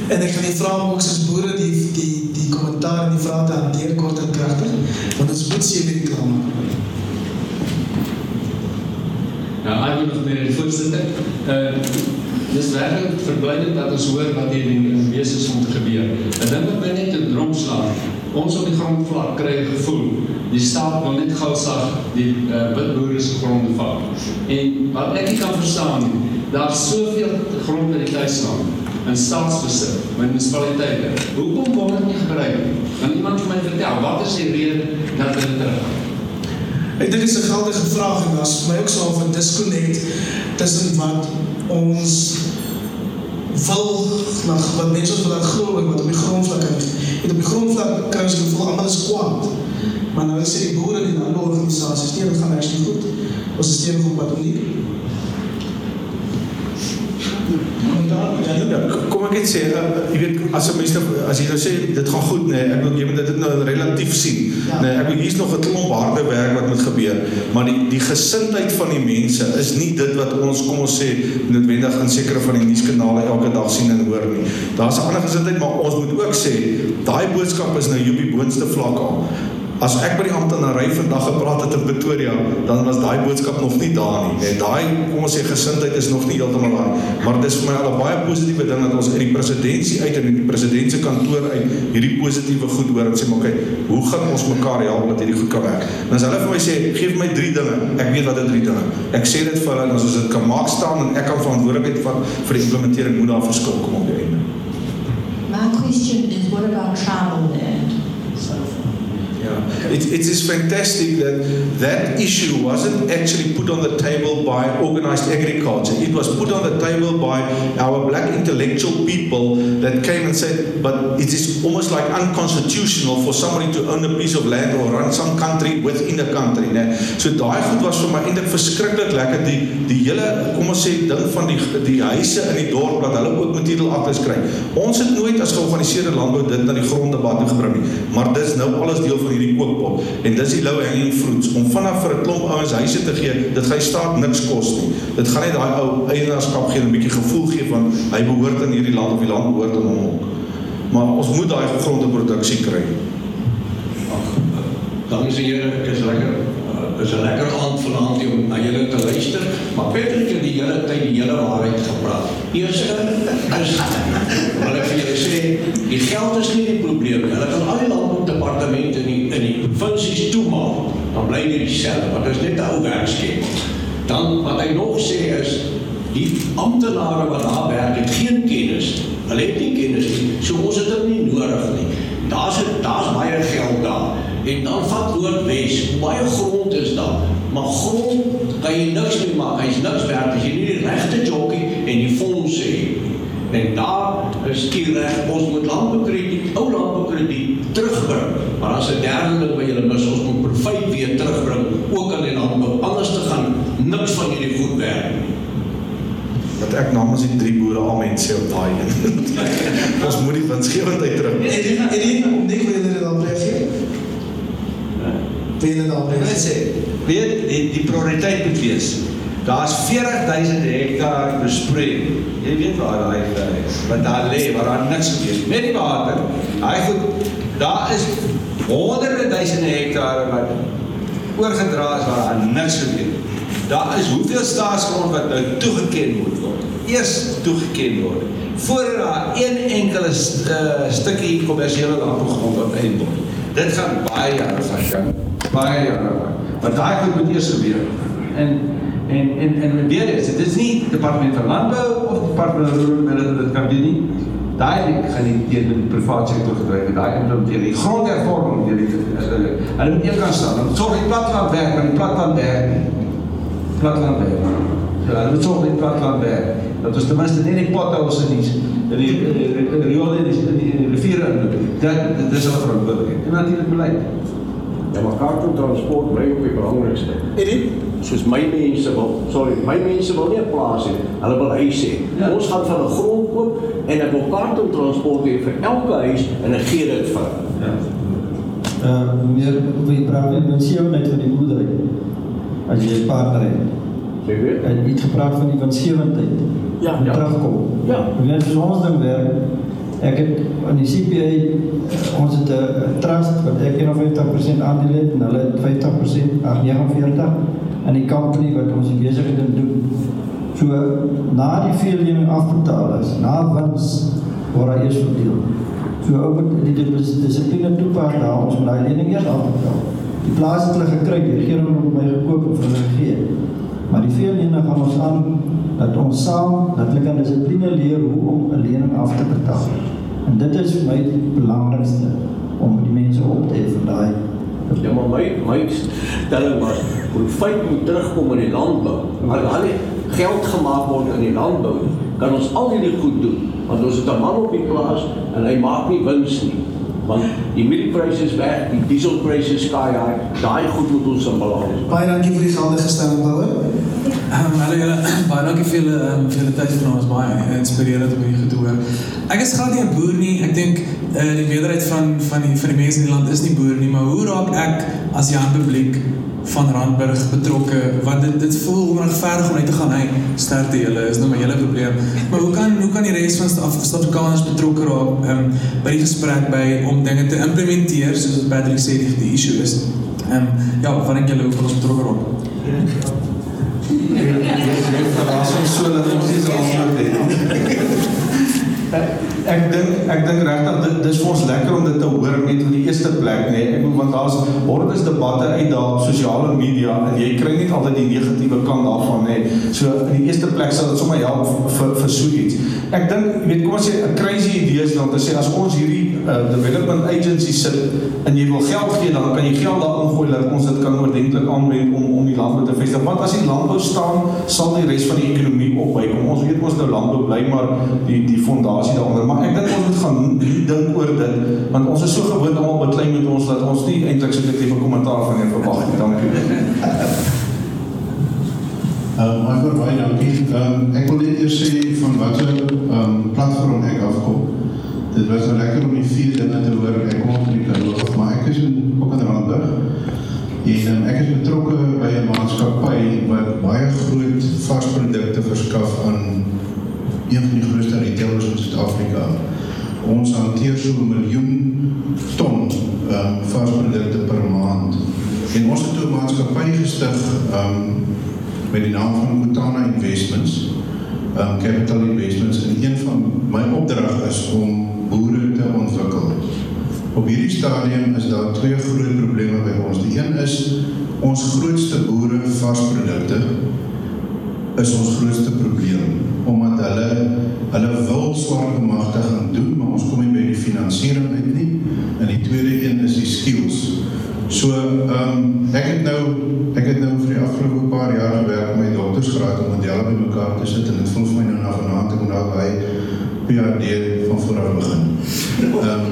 En ek gaan die vrae ook soos boere die die die kommentaar en die vrae te hanteer kort en kragtig, want ons moet sewe die maak. Nou, ek wil nog meer die voorzitter. Uh, dis werkelijk verblijdend dat ons hoor wat hier in wees moet gebeur. Ek dink dat my net een drom slaan. Ons op die grondvlak kry 'n gevoel. Die staat wil net gou sag die uh, witboere se gronde vat. En wat ek nie kan verstaan nie, daar's soveel grond in die tuisland in staatsbesit, munisipaliteite. Hoekom word dit nie gebruik nie? Kan iemand vir my vertel wat is die rede dat dit teruggaan? Ek dink dit is 'n geldige vraag en daar's vir my ook so 'n disconnect tussen wat ons wil na wat mense wil laat glo wat op die grondvlak is. En op die grondvlak kry ons gevoel almal is kwaad. Maar nou sê die boere en die landbouorganisasies, nee, dit gaan actually goed. Ons is stewig op pad om nie. Kom ek net sê, uh, jy weet, as 'n mens nou, as jy nou sê dit gaan goed, nee, ek wil jy moet dit nou relatief sien. Ja. Nee, ek wil hier's nog 'n klomp harde werk wat moet gebeur, maar die die gesindheid van die mense is nie dit wat ons kom ons sê noodwendig in sekere van die nuuskanale elke dag sien en hoor nie. Daar's 'n ander gesindheid, maar ons moet ook sê, daai boodskap is nou hier op die boonste vlak al. As ek by die amptenary vandag gepraat het in Pretoria, dan was daai boodskap nog nie daar nie. En daai kom ons sê gesindheid is nog nie heeltemal daar nie. Maar dis vir my al 'n baie positiewe ding dat ons uit die presidentsie uit en uit die president se kantoor uit hierdie positiewe goed hoor en sê maar kyk, hoe gaan ons mekaar help dat hierdie goed kan werk? En as hulle vir my sê, gee vir my 3 dinge. Ek weet wat dit 3 dinge. Ek sê dit vir hulle en as ons dit kan maak staan en ek kan verantwoordelikheid vat vir die implementering moet daar verskil kom op die einde. My question is, what about travel there? It, it is fantastic that that issue wasn't actually put on the table by organized agriculture. It was put on the table by our black intellectual people that came and said, but it is almost like unconstitutional for somebody to own a piece of land or run some country within a country. Né? So daai goed was vir my eintlik verskriklik lekker die die hele kom ons sê ding van die die huise in die dorp dat hulle ook materiaal agter kry. Ons het nooit as georganiseerde landbou dit na die gronddebat toe gebring nie, maar dis nou alles deel van hierdie kookpot en dis die low hanging fruits om vanaf vir 'n klomp ouens huise te gee. Dit gaan die staat niks kos nie. Dit gaan net daai ou eienaarskap gee en 'n bietjie gevoel gee van hy behoort in hierdie land of die land behoort aan hom ook. Maar ons moet daai gegronde produksie kry. Dames en heren, het is lekker. Het is een lekker aand vanavond om naar jullie te luisteren. Maar Patrick heeft die hele tijd die hele waarheid gepraat. Eerste is, wat ik voor jullie zeg, die geld is niet het probleem. Hulle kan al die landbouwdepartementen in provincies toemaken. Dan blijven die hetzelfde, want dat is net de oude werkschema. Dan, wat hij nog zegt is, die ambtenaren wat daar werken, het geen kennis. Hulle het nie kennis nie, so ons het dit nie nodig nie. Daar's daar's baie geld daar. En dan vat Noordwes, baie grond is daar. Maar grond kan jy niks mee maak. Hy's niks werd as jy nie die regte jockey en die fondse het. En daar is die reg, ons moet landboukrediet, ou landboukrediet terugbring. Maar as 'n derde ding wat julle mis, ons moet profijt weer terugbring, ook aan die landbou. Anders te gaan niks van hierdie goed werk nie. Dat ek namens die drie boere amen sê op daai een. ons moet die winsgewendheid terug. Eddie, Nick, wil jy dit daarop reageer? Wil jy dit daarop Ek wil net reageer? sê, weet die die prioriteit moet wees. Daar's 40000 hektaar besproei. Jy weet waar daai is. Wat daar lê, waar daar niks gebeur nie. Met die water. Daai goed, daar is honderde duisende hektare wat oorgedra is waar daar niks gebeur nie. Daar is hoeveel staatsgrond wat nou toegeken moet word. Eers toegeken word voordat daar een enkele st uh, stukkie kommersiële landbougrond eien word. Dit gaan baie jare vat, ja. Baie jare. Want daai goed moet eers gebeur. En en en en weer eens, dit is nie departement van landbou of departement van rural dit kan doen nie. Daai gaan nie teen die private sektor gedryf word. Daai implementeer die grondhervorming deur die hulle hulle moet een kan staan. Dan sorg die platteland werk, maar die platteland werk nie. Platteland werk. So, hulle moet sorg die platteland werk. Dat ons ten minste nie die potholes in die in die in die- in die riool in die in die- in die riviere inloop. Dat dit is 'n verantwoordelikheid. En natuurlik beleid. Ja, maar kaarttransport bly op die belangrikste. Eddie? Soos my mense wil, sorry, my mense wil nie 'n plaas hê, hulle wil huis hê. Ja. Ons gaan van 'n grond koop en ek wil kaarttransport hê vir elke huis en ek gee dit vir. hulle. Ja. Uh, meer wil jy praat met winsgewendheid van die boerdery. As jy 'n partner het. Jy weet? En jy het gepraat van die winsgewendheid. Ja. Moet terugkom. Ja. Jy weet soos ons ding werk. Ek het in die CPA eh, ons het 'n trust wat ek 51% aandeel het en hulle het 50%, ag 49 in die company wat ons die besigheid doen. So na die veellening afbetaal is, na wins word hy eers verdeel. So ou moet die dis- dissipline toepas daar ons moet daai lening eers afbetaal. Die plaas het hulle gekry, die regering het my gekoop en vir hulle gegee. Maar die veellening gaan ons aan dat ons saam dat hulle kan dissipline leer hoe om 'n lening af te betaal. En dit is vir my die belangrikste om die mense op te hef van daai Ja, maar my my stelling was profijt moet terugkom in die landbou. Al die geld gemaak word in die landbou, kan ons al hierdie goed doen. Want ons het 'n man op die plaas en hy maak nie wins nie. Want die mieliepryse is weg, die dieselpryse is sky high. Daai goed moet ons in balans. Baie dankie vir die geldige stelling, Bouwer. Um, hallo julle, baie dankie vir julle um, vir julle tyd vanaand. Was baie inspirerend om hierdie te hoor. Ek is glad nie 'n boer nie. Ek dink uh, die meerderheid van van die van die mense in die land is nie boer nie, maar hoe raak ek as Jan publiek van Randburg betrokke want dit dit voel onregverdig om net te gaan hy sterkte julle is nou maar julle probleem maar hoe kan hoe kan die res van Suid-Afrikaners betrokke raak um, by die gesprek by om dinge te implementeer soos wat Patrick sê die, die issue is um, ja wat dink julle hoe kan ons betrokke ons so dat het. Ek dink ek dink regtig dit dis vir ons lekker om dit te hoor net in die eerste plek nê. Nee. Ek want daar's hordes debatte uit daar op sosiale media en jy kry net altyd die negatiewe kant daarvan nê. Nee. So in die eerste plek sal dit sommer help vir vir so iets. Ek dink jy weet kom ons sê 'n crazy idee is dan te sê as ons hierdie uh, development agency sit en jy wil geld gee dan kan jy geld daar ingooi dat ons dit kan oordentlik aanwend om om die landbou te vestig. Want as die landbou staan, sal die res van die ekonomie opbykom. Ons weet ons nou landbou bly maar die die fondasie daaronder, maar ek dink ons moet gaan dink oor dit want ons is so gewoond op beklei met ons dat ons nie eintlik 'n tipe kommentaar van jou verwag nie. Dankie. Ehm um, baie dankie. Ehm um, ek wil net eers sê van watter ehm um, platform ek afkom. Dit was nou lekker om die vier dinge te hoor. Ek kom van die Karoo maar ek is in ook in Randburg. En um, ek is betrokke by 'n maatskappy wat baie groot varsprodukte verskaf aan een van die grootste retailers in Suid-Afrika. Ons hanteer so 'n miljoen ton um, varsprodukte per maand. En ons het 'n maatskappy gestig um, met die naam van Kutana Investments, um, Capital Investments, en een van my opdrag is om stadium is daar twee groot probleme by ons. Die een is, ons grootste boere varsprodukte is ons grootste probleem, omdat hulle, hulle wil zwaar bemachtiging doen, maar ons kom nie by die financiering uit nie, en die tweede een is die skills. So, um, ek het nou, ek het nou vir die afgelopen paar jaar gewerk met my doktersgraad om modelle by mekaar te sit en het voel vir my nou na vanavond, ek moet nou by PhD van vooraf begin. Um,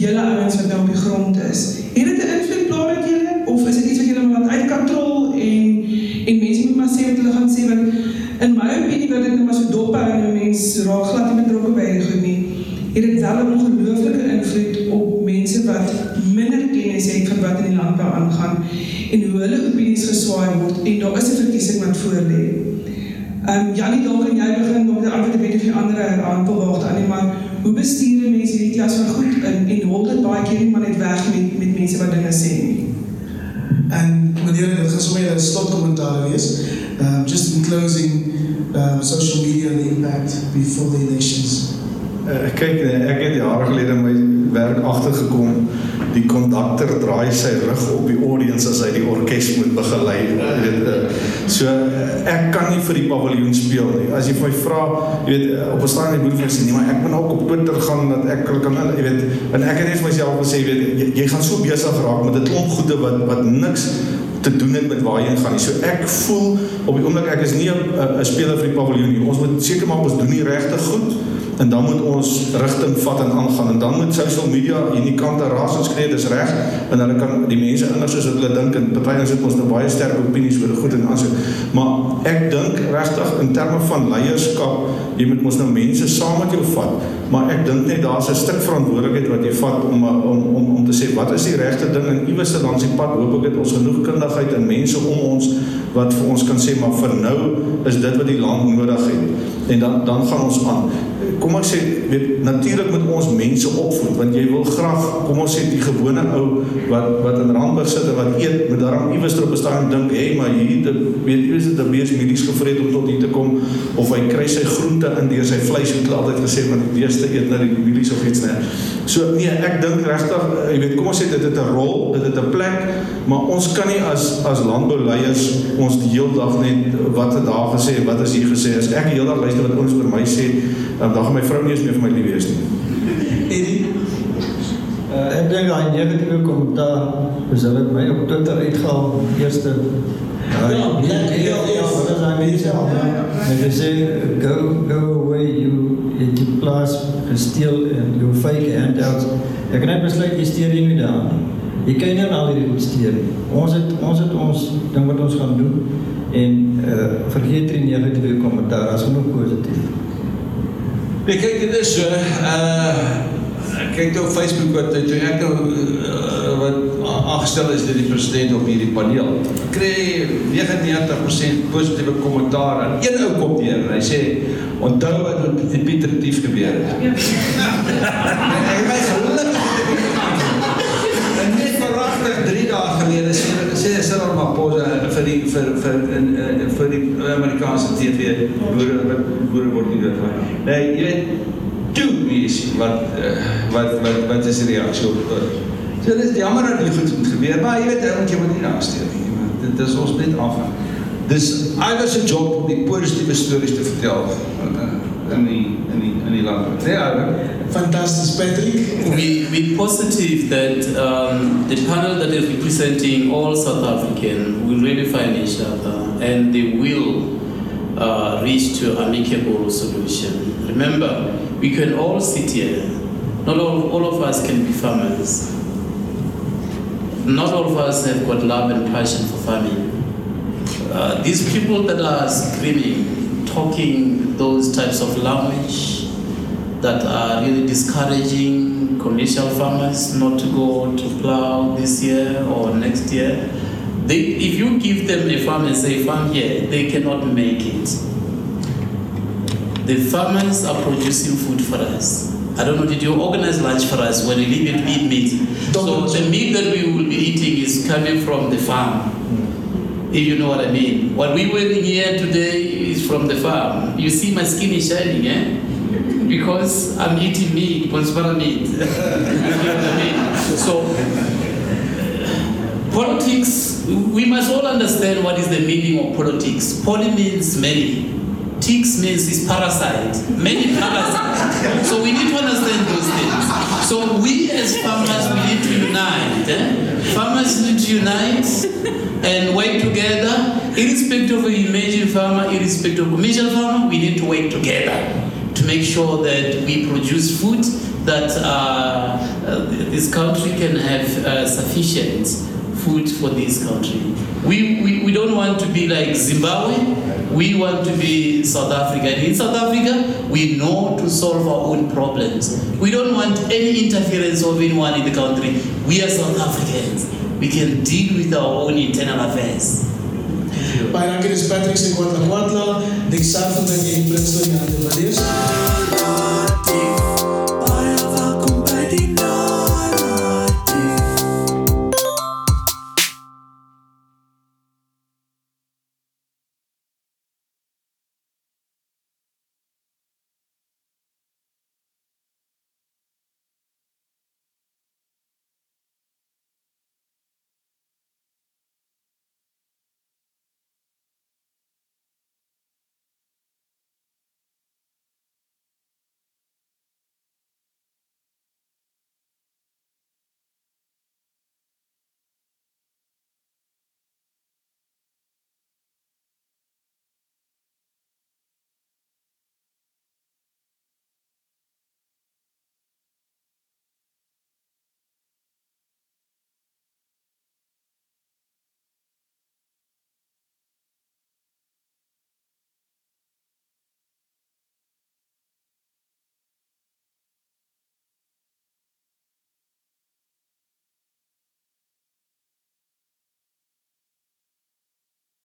julle ouens wat nou op die grond is? Het dit 'n invloed plaas met julle of is dit iets wat julle maar uit kontrol en en mense moet maar sê wat hulle gaan sê want in my opinie wat dit nou maar so dop hou en mense raak glad nie betrokke by hierdie goed nie. Het dit wel 'n ongelooflike invloed op mense wat minder kennis het van wat in die landbou aangaan en hoe hulle opinies geswaai word en daar is 'n verkiesing wat voor lê. Ehm um, Janie, dalk kan jy begin om die antwoord te weet of die ander aantal waag aan nie, maar hoe bestuur mense hierdie klas van goed in en hol dit baie keer nie maar net weg met met mense wat dinge sê nie. En meneer, dit gaan sommer 'n slotkommentaar wees. Um, just in closing, um, social media and the impact before the elections. Uh, kyk, nee, ek het jare gelede my werk agtergekom die kondukter draai sy rug op die audience as hy die orkes moet begelei. Weet, uh, so uh, ek kan nie vir die paviljoen speel nie. As jy vir my vra, jy weet, uh, op 'n stadium moet ek sê nee, maar ek moet ook op Twitter gaan dat ek kan jy weet, en ek het net vir myself gesê, weet, jy, jy gaan so besig raak met 'n klomp goede wat wat niks te doen het met waar jy gaan nie. So ek voel op die oomblik ek is nie 'n speler vir die paviljoen nie. Ons moet seker maak ons doen die regte goed en dan moet ons rigting vat en aangaan. En dan moet social media hierdie kant raas ons skree dis reg. En hulle kan die mense anders soos wat hulle dink en party ons het ons nou baie sterk opinies oor goed en aanse maar ek dink regtig in terme van leierskap jy moet mos nou mense saam met jou vat. Maar ek dink net daar's 'n stuk verantwoordelikheid wat jy vat om om om om te sê wat is die regte ding en iewers langs die pad hoop ek het ons genoeg kundigheid en mense om ons wat vir ons kan sê maar vir nou is dit wat die land nodig het. En dan dan gaan ons aan kom ons sê weet natuurlik moet ons mense opvoed want jy wil graag kom ons sê die gewone ou wat wat in Randburg sit en wat eet met daarom iewers op staan dink hé hey, maar hier te weet jy is dit 'n bees medies gevreet om tot hier te kom. Of hy kry sy groente in deur sy vleis hulle altyd gesê want die beeste eet nou die medies of iets net so nee ek dink regtig jy weet kom ons sê dit het 'n rol dit het 'n plek maar ons kan nie as as landbouleiers ons die hele dag net wat het daar gesê wat is hier gesê as ek die hele dag luister wat ons oor my sê dan gaan my vrou nie eens meer vir my lief wees nie. Uh, ek dink daai negatiewe kommentaar is hulle het my op Twitter uitgehaal eerste Ja, ja, ja, ja, wat is daai mense? En hulle sê go go away you het die plaas gesteel en jou fake handouts. Ek kan net besluit jy steur nie daar nie. Jy kan nie al hierdie goed steur nie. Ons het ons het ons ding wat ons gaan doen en uh vergeet die negatiewe kommentaar as genoeg positief. Nee, kyk dit is so uh kyk op Facebook wat toe ek nou uh, wat aangestel is deur die president op hierdie paneel. Kry 99% positiewe kommentaar en een ou kom neer en hy sê onthou wat met die Pieter Tief gebeur het. Ja. Hy my gelukkig. En net verragtig 3 dae gelede sê sê Cyril Ramaphosa vir die vir vir in vir die Amerikaanse TV boere boere word nie dit. Nee, jy weet toe wees wat wat wat wat is die reaksie op so dit is jammer dat dit goed moet gebeur maar jy weet ou moet jy moet nie daarsteur nie dit is ons net af dis iewers se job om die positiewe stories te vertel in die in die in die land ja fantasties Patrick. We we positive that um, the panel that is representing all South African will really find each other and they will uh, reach to amicable solution. Remember we can all sit here. Not all, all of us can be farmers. Not all of us have got love and passion for farming. Uh, these people that are screaming, talking those types of language that are really discouraging commercial farmers not to go to plow this year or next year, they, if you give them a farm and say farm here, they cannot make it the farmers are producing food for us. I don't know, did you organize lunch for us when we leave it eat meat? So the meat that we will be eating is coming from the farm, if you know what I mean. What we're wearing here today is from the farm. You see my skin is shining, eh? Because I'm eating meat, Bonsbara meat. you know what I mean? So politics, we must all understand what is the meaning of politics. Poly means many. Ticks means is parasite, many parasites. so we need to understand those things. So we as farmers, we need to unite. Eh? Farmers need to unite and work together, irrespective of a emerging farmer, irrespective of commercial farmer, we need to work together to make sure that we produce food that uh, uh, this country can have uh, sufficient food for this country. We, we, we don't want to be like Zimbabwe, we want to be South Africa. And in South Africa, we know to solve our own problems. We don't want any interference of anyone in the country. We are South Africans. We can deal with our own internal affairs. Baie dankie dis Patrick in